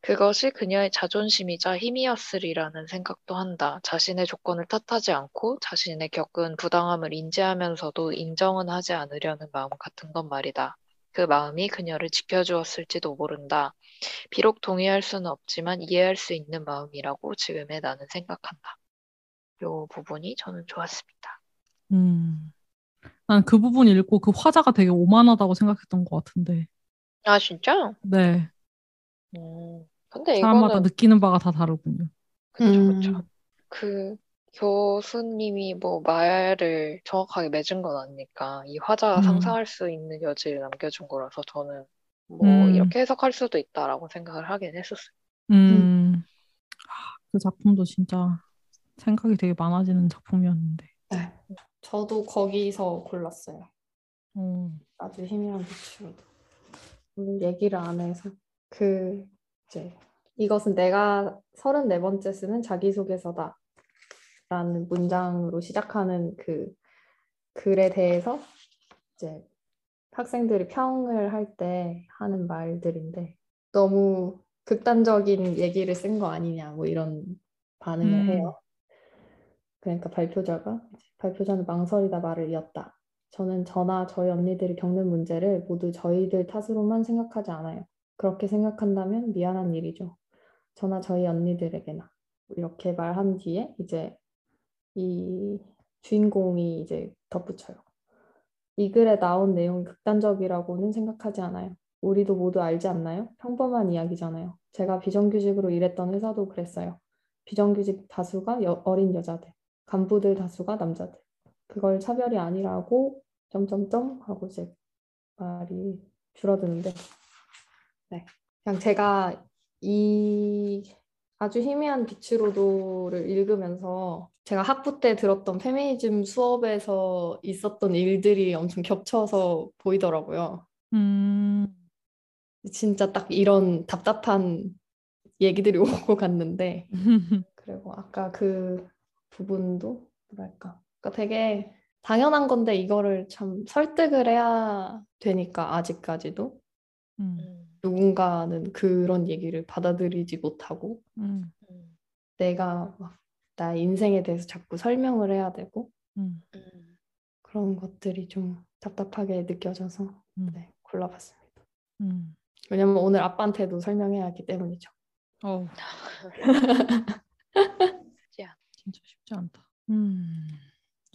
그것이 그녀의 자존심이자 힘이었으리라는 생각도 한다. 자신의 조건을 탓하지 않고 자신의 겪은 부당함을 인지하면서도 인정은 하지 않으려는 마음 같은 건 말이다. 그 마음이 그녀를 지켜주었을지도 모른다. 비록 동의할 수는 없지만 이해할 수 있는 마음이라고 지금의 나는 생각한다. 요 부분이 저는 좋았습니다. 음. 난 그 부분 읽고 그 화자가 되게 오만하다고 생각했던 것 같은데. 아, 진짜? 네. 음, 근데 사람마다 이거는 느끼는 바가 다 다르군요. 그쵸, 음. 그 교수님이 뭐 말을 정확하게 맺은 건 아니니까 이 화자가 음. 상상할 수 있는 여지를 남겨준 거라서 저는 뭐 음. 이렇게 해석할 수도 있다라고 생각을 하긴 했었어요. 음. 아, 그 작품도 진짜 생각이 되게 많아지는 작품이었는데. 네. 저도 거기서 골랐어요. 어. 아주 희미한 빛으로도. 오늘 얘기를 안 해서 그 이제 이것은 내가 34번째 쓰는 자기소개서다 라는 문장으로 시작하는 그 글에 대해서 이제 학생들이 평을 할 때 하는 말들인데 너무 극단적인 얘기를 쓴 거 아니냐 뭐 이런 반응을 음. 해요. 그러니까 발표자가 발표자는 망설이다 말을 이었다. 저는 저나 저희 언니들이 겪는 문제를 모두 저희들 탓으로만 생각하지 않아요. 그렇게 생각한다면 미안한 일이죠. 저나 저희 언니들에게나 이렇게 말한 뒤에 이제 이 주인공이 이제 덧붙여요. 이 글에 나온 내용이 극단적이라고는 생각하지 않아요. 우리도 모두 알지 않나요? 평범한 이야기잖아요. 제가 비정규직으로 일했던 회사도 그랬어요. 비정규직 다수가 여- 어린 여자들, 간부들 다수가 남자들. 그걸 차별이 아니라고 점점점 하고 이제 말이 줄어드는데 네. 그냥 제가 이 아주 희미한 빛으로도를 읽으면서 제가 학부 때 들었던 페미니즘 수업에서 있었던 일들이 엄청 겹쳐서 보이더라고요. 음. 진짜 딱 이런 답답한 얘기들이 오고 갔는데 그리고 아까 그 부분도 뭐랄까 그러니까 되게 당연한 건데 이거를 참 설득을 해야 되니까 아직까지도 음. 음, 누군가는 그런 얘기를 받아들이지 못하고 음. 음, 내가 막 나의 인생에 대해서 자꾸 설명을 해야 되고 음. 음. 그런 것들이 좀 답답하게 느껴져서 음. 네, 골라봤습니다. 음. 왜냐면 오늘 아빠한테도 설명해야 하기 때문이죠. 않아. 진짜 쉽지 않다. 음.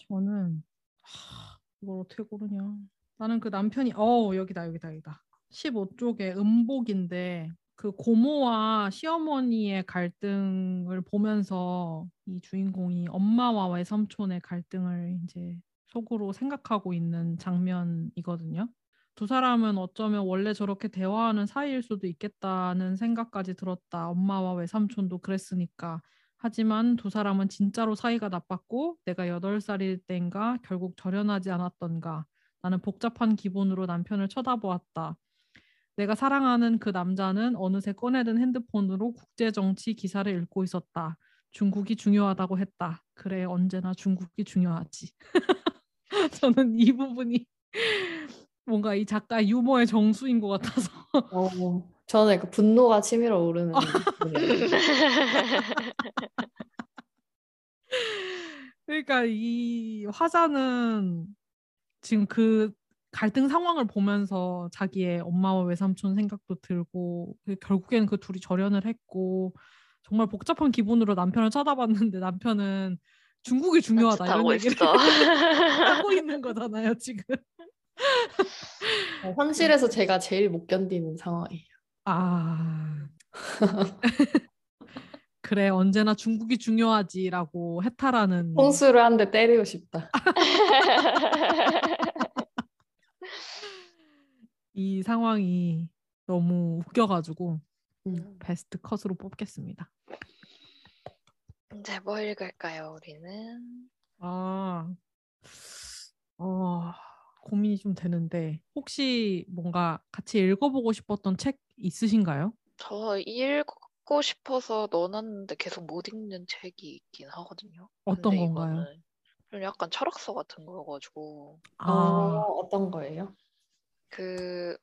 저는 하, 이걸 어떻게 고르냐. 나는 그 남편이 어 여기다 여기다 여기다. 15쪽에 음복인데 그 고모와 시어머니의 갈등을 보면서 이 주인공이 엄마와 외삼촌의 갈등을 이제 속으로 생각하고 있는 장면이거든요. 두 사람은 어쩌면 원래 저렇게 대화하는 사이일 수도 있겠다는 생각까지 들었다. 엄마와 외삼촌도 그랬으니까. 하지만 두 사람은 진짜로 사이가 나빴고 내가 여덟 살일 땐가 결국 절연하지 않았던가. 나는 복잡한 기분으로 남편을 쳐다보았다. 내가 사랑하는 그 남자는 어느새 꺼내든 핸드폰으로 국제 정치 기사를 읽고 있었다. 중국이 중요하다고 했다. 그래, 언제나 중국이 중요하지. 저는 이 부분이 뭔가 이 작가 유머의 정수인 것 같아서. 어, 저는 그 분노가 치밀어 오르는 부분이에요. 그러니까 이 화자는 지금 그 갈등 상황을 보면서 자기의 엄마와 외삼촌 생각도 들고 그 결국에는 그 둘이 절연을 했고 정말 복잡한 기분으로 남편을 쳐다봤는데 남편은 중국이 중요하다 이런 얘기를. 하고 있는 거잖아요 지금. 어, 현실에서 제가 제일 못 견디는 상황이에요. 아 그래 언제나 중국이 중요하지라고 해탈하는 홍수를 한 대 때리고 싶다. 이 상황이 너무 웃겨가지고 음. 베스트 컷으로 뽑겠습니다. 이제 뭐 읽을까요, 우리는? 아, 어, 고민이 좀 되는데 혹시 뭔가 같이 읽어보고 싶었던 책 있으신가요? 저 읽, 읽고 싶어서 넣어놨는데 계속 못 읽는 책이 있긴 하거든요. 어떤 건가요? 좀 약간 철학서 같은 거여가지고 어, 아, 어떤 거예요? 그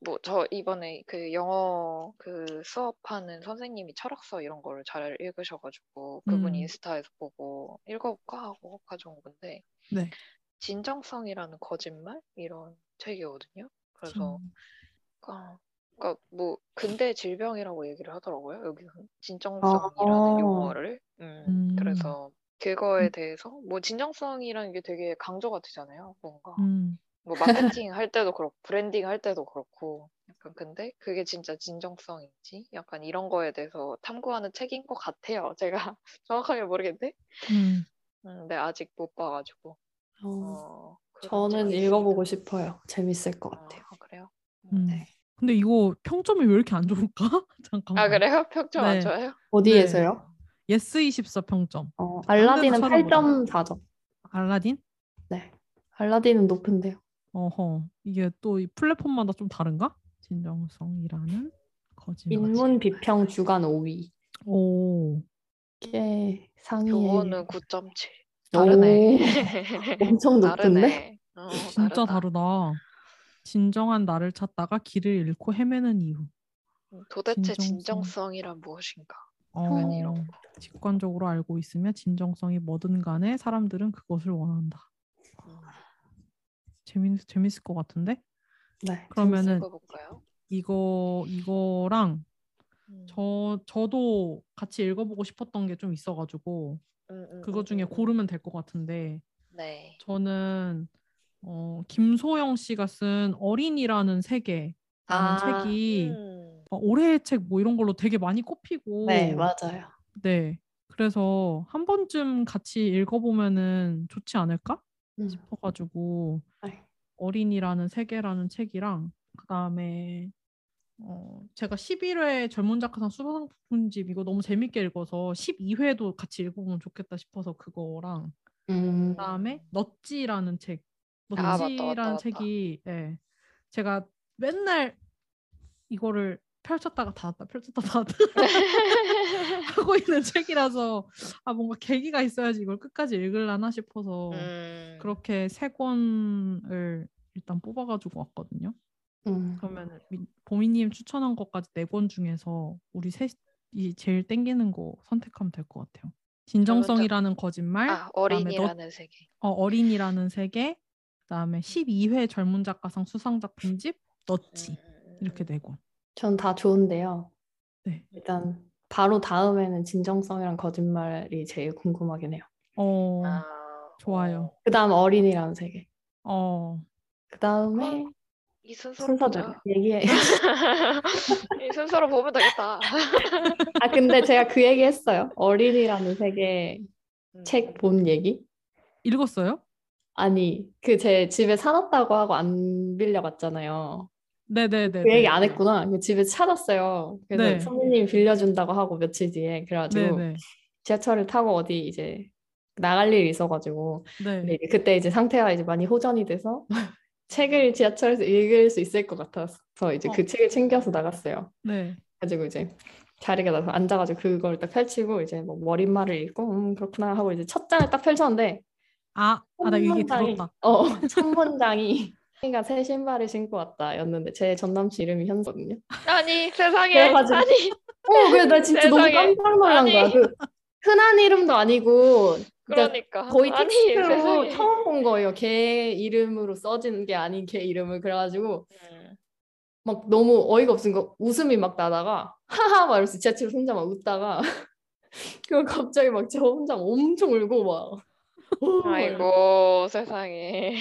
뭐 저 이번에 그 영어 그 수업하는 선생님이 철학서 이런 거를 잘 읽으셔가지고 그분 음. 인스타에서 보고 읽어볼까 하고 가져온 건데 네. 진정성이라는 거짓말 이런 책이거든요. 그래서 진- 그러니까, 그러니까 뭐 근대 질병이라고 얘기를 하더라고요. 여기서 진정성이라는 어. 용어를. 음, 음. 그래서 그거에 대해서 뭐 진정성이라는 게 되게 강조가 되잖아요. 뭔가 음, 뭐 마케팅 할 때도 그렇고 브랜딩 할 때도 그렇고 약간 근데 그게 진짜 진정성인지 약간 이런 거에 대해서 탐구하는 책인 것 같아요. 제가 정확하게 모르겠는데. 음. 음, 근데 아직 못 봐가지고. 어, 어, 저는 읽어보고. 싶어요. 재밌을 것 아, 같아요. 그래요? 음. 네. 근데 이거 평점이 왜 이렇게 안 좋을까? 잠깐만. 아 그래요? 평점 안 네. 좋아요? 어디에서요? 예스 24 평점. 어, 딴 데서 알라딘은 찾아보자. 8.4점. 알라딘? 네. 알라딘은 높은데요. 어허. 이게 또 이 플랫폼마다 좀 다른가? 진정성이라는 거짓말. 인문 비평 주간 5위. 오. 이게 상위에 교원은 9.7. 오, 다르네. 엄청 높은데? 어, 진짜 다르다. 다르다. 진정한 나를 찾다가 길을 잃고 헤매는 이유. 음, 도대체 진정성. 진정성 이란 무엇인가? 어. 직관적으로 알고 있으며 진정성이 뭐든 간에 사람들은 그것을 원한다. 음, 재밌 재밌을 것 같은데? 네. 그러면은? 이거 이거랑 음, 저 저도 같이 읽어보고 싶었던 게 좀 있어가지고 음, 음, 그거 음, 중에 음, 음. 고르면 될 것 같은데 네. 저는 어, 김소영 씨가 쓴 어린이라는 세계라는 아, 책이 음, 어, 올해의 책 뭐 이런 걸로 되게 많이 꼽히고 네, 맞아요. 네. 그래서 한 번쯤 같이 읽어보면은 좋지 않을까 음. 싶어가지고 네. 어린이라는 세계라는 책이랑 그다음에 어, 제가 11회 젊은 작가상 수상품집 이거 너무 재밌게 읽어서 12회도 같이 읽어보면 좋겠다 싶어서 그거랑 음, 그다음에 넛지라는 책 아, 맞다, 맞다, 넛지라는 맞다. 책이 예. 제가 맨날 이거를 펼쳤다가 닫았다 펼쳤다 닫았다 하고 있는 책이라서 아 뭔가 계기가 있어야지 이걸 끝까지 읽을라나 싶어서 음, 그렇게 세 권을 일단 뽑아가지고 왔거든요. 음. 그러면 보미님 추천한 것까지 네 권 중에서 우리 셋이 제일 땡기는 거 선택하면 될 것 같아요. 진정성이라는 거짓말, 아, 어린이라는 세계. 어, 어린이라는 세계, 그다음에 12회 젊은 작가상 수상 작품집 넛지 음, 음, 음, 이렇게 음. 네 권. 전 다 좋은데요. 네. 일단 바로 다음에는 진정성이랑 거짓말이 제일 궁금하긴 해요. 어 아, 좋아요. 그 다음 어린이라는 세계. 어 그 다음에 이 순서로. 얘기해. 이 순서로 보면 되겠다. 아 근데 제가 그 얘기 했어요. 어린이라는 세계 음. 책본 얘기? 읽었어요? 아니 그 제 집에 사놨다고 하고 안 빌려갔잖아요. 네네네. 그 얘기 안 했구나. 그 집에 찾았어요. 그래서 네. 선생님이 빌려준다고 하고 며칠 뒤에 그래가지고 네네. 지하철을 타고 어디 이제 나갈 일이 있어가지고 네. 그때 이제 상태가 이제 많이 호전이 돼서 책을 지하철에서 읽을 수 있을 것 같아서 이제 그 어. 책을 챙겨서 나갔어요. 네. 가지고 이제 자리가 나서 앉아가지고 그걸 딱 펼치고 이제 뭐 머릿말을 읽고 음 그렇구나 하고 이제 첫 장을 딱 펼쳤는데 아, 아, 나첫 얘기 문장이 들었다. 어, 첫 문장이 내가 새 신발을 신고 왔다였는데 제 전 남친 이름이 현서거든요. 아니 세상에 그래가지고 아니 어, 그래 나 진짜 너무 세상에. 깜짝 놀란 아니. 거야. 그 흔한 이름도 아니고 그러니까 거의 아니 텍스트로 세상에 처음 본 거예요. 걔 이름으로 써진 게 아닌 걔 이름을 그래가지고 음. 막 너무 어이가 없은 거 웃음이 막 나다가 하하 막 이러면서 지하철 혼자 막 웃다가 그걸 갑자기 막 저 혼자 엄청 울고 막 아이고 세상에.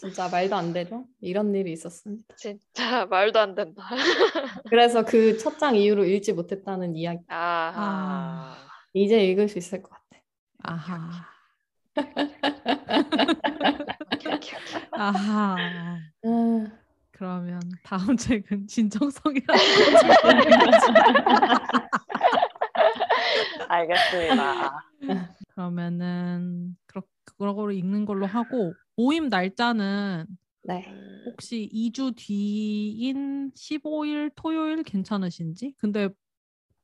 진짜 말도 안 되죠? 이런 일이 있었습니다. 진짜 말도 안 된다. 그래서 그 첫 장 이후로 읽지 못했다는 이야기 아, 이제 읽을 수 있을 것 같아. 아하. 아하. 음. 그러면 다음 책은 진정성이라는 알겠습니다. 그러면은 그거로 읽는 걸로 하고 모임 날짜는 네. 음, 혹시 2주 뒤인 15일 토요일 괜찮으신지? 근데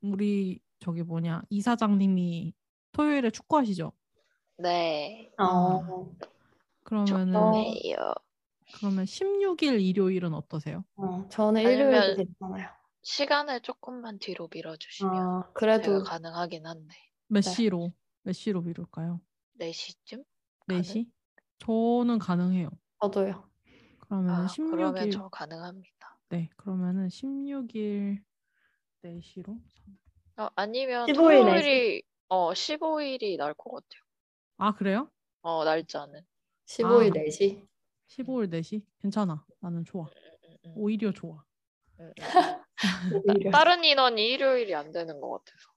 우리 저기 뭐냐 이사장님이 토요일에 축구하시죠? 네. 어, 그러면은 좋네요. 그러면 16일 일요일은 어떠세요? 어, 저는 일요일도 괜찮아요. 시간을 조금만 뒤로 밀어주시면 어, 제가 그래도 가능하긴 한데 몇 네. 시로 몇 시로 미룰까요? 4시쯤? 4시? 저는 가능해요. 저도요. 그러면 아, 16일 그러면 저 가능합니다. 네, 그러면은 16일 4시로 어, 아니면 15일 토요일이 어 15일이 나을 것 같아요. 아, 그래요? 어 날짜는. 15일 아. 4시. 15일 4시? 괜찮아. 나는 좋아. 음, 음, 오히려 좋아. 오히려. 다른 인원이 일요일이 안 되는 것 같아서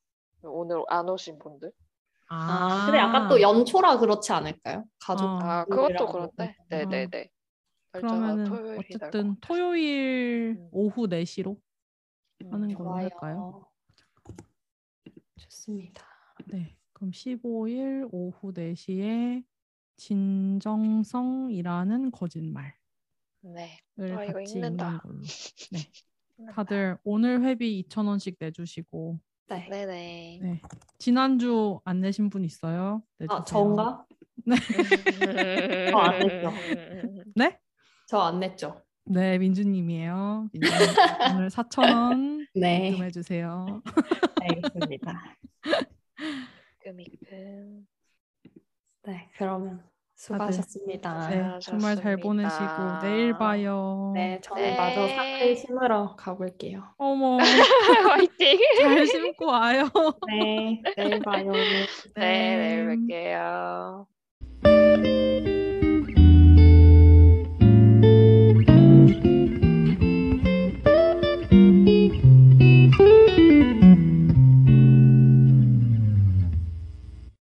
오늘 안 오신 분들. 아, 근데 약간 또 연초라 그렇지 않을까요? 가족. 어. 아 그것도. 그런데. 네네네. 그러면은 토요일이 날것 어쨌든. 토요일 음. 오후 4시로 음, 하는 걸로 좋아요. 할까요? 좋습니다. 네. 그럼 15일 오후 4시에 진정성이라는 거짓말을 네. 아, 이거 같이 읽는다. 읽는 걸로. 네. 다들 오늘 회비 2,000원씩 내주시고 네. 네네. 네. 지난주 안 내신 분 있어요? 내주세요. 아, 저인가? 어, 안 냈죠. 네? 저 안 냈죠. 네, 민주님이에요. 민주님 오늘 4,000원 네. 입금해 주세요. 알겠습니다. 끔이끔. 네, 그러면 수고하셨습니다. 네, 주말 잘 보내시고. 내일 봐요. 네, 저는 네. 마저 사클 심으러 가볼게요. 어머, 화이팅. 잘 심고 와요. 네, 내일 봐요. 네, 내일 뵐게요.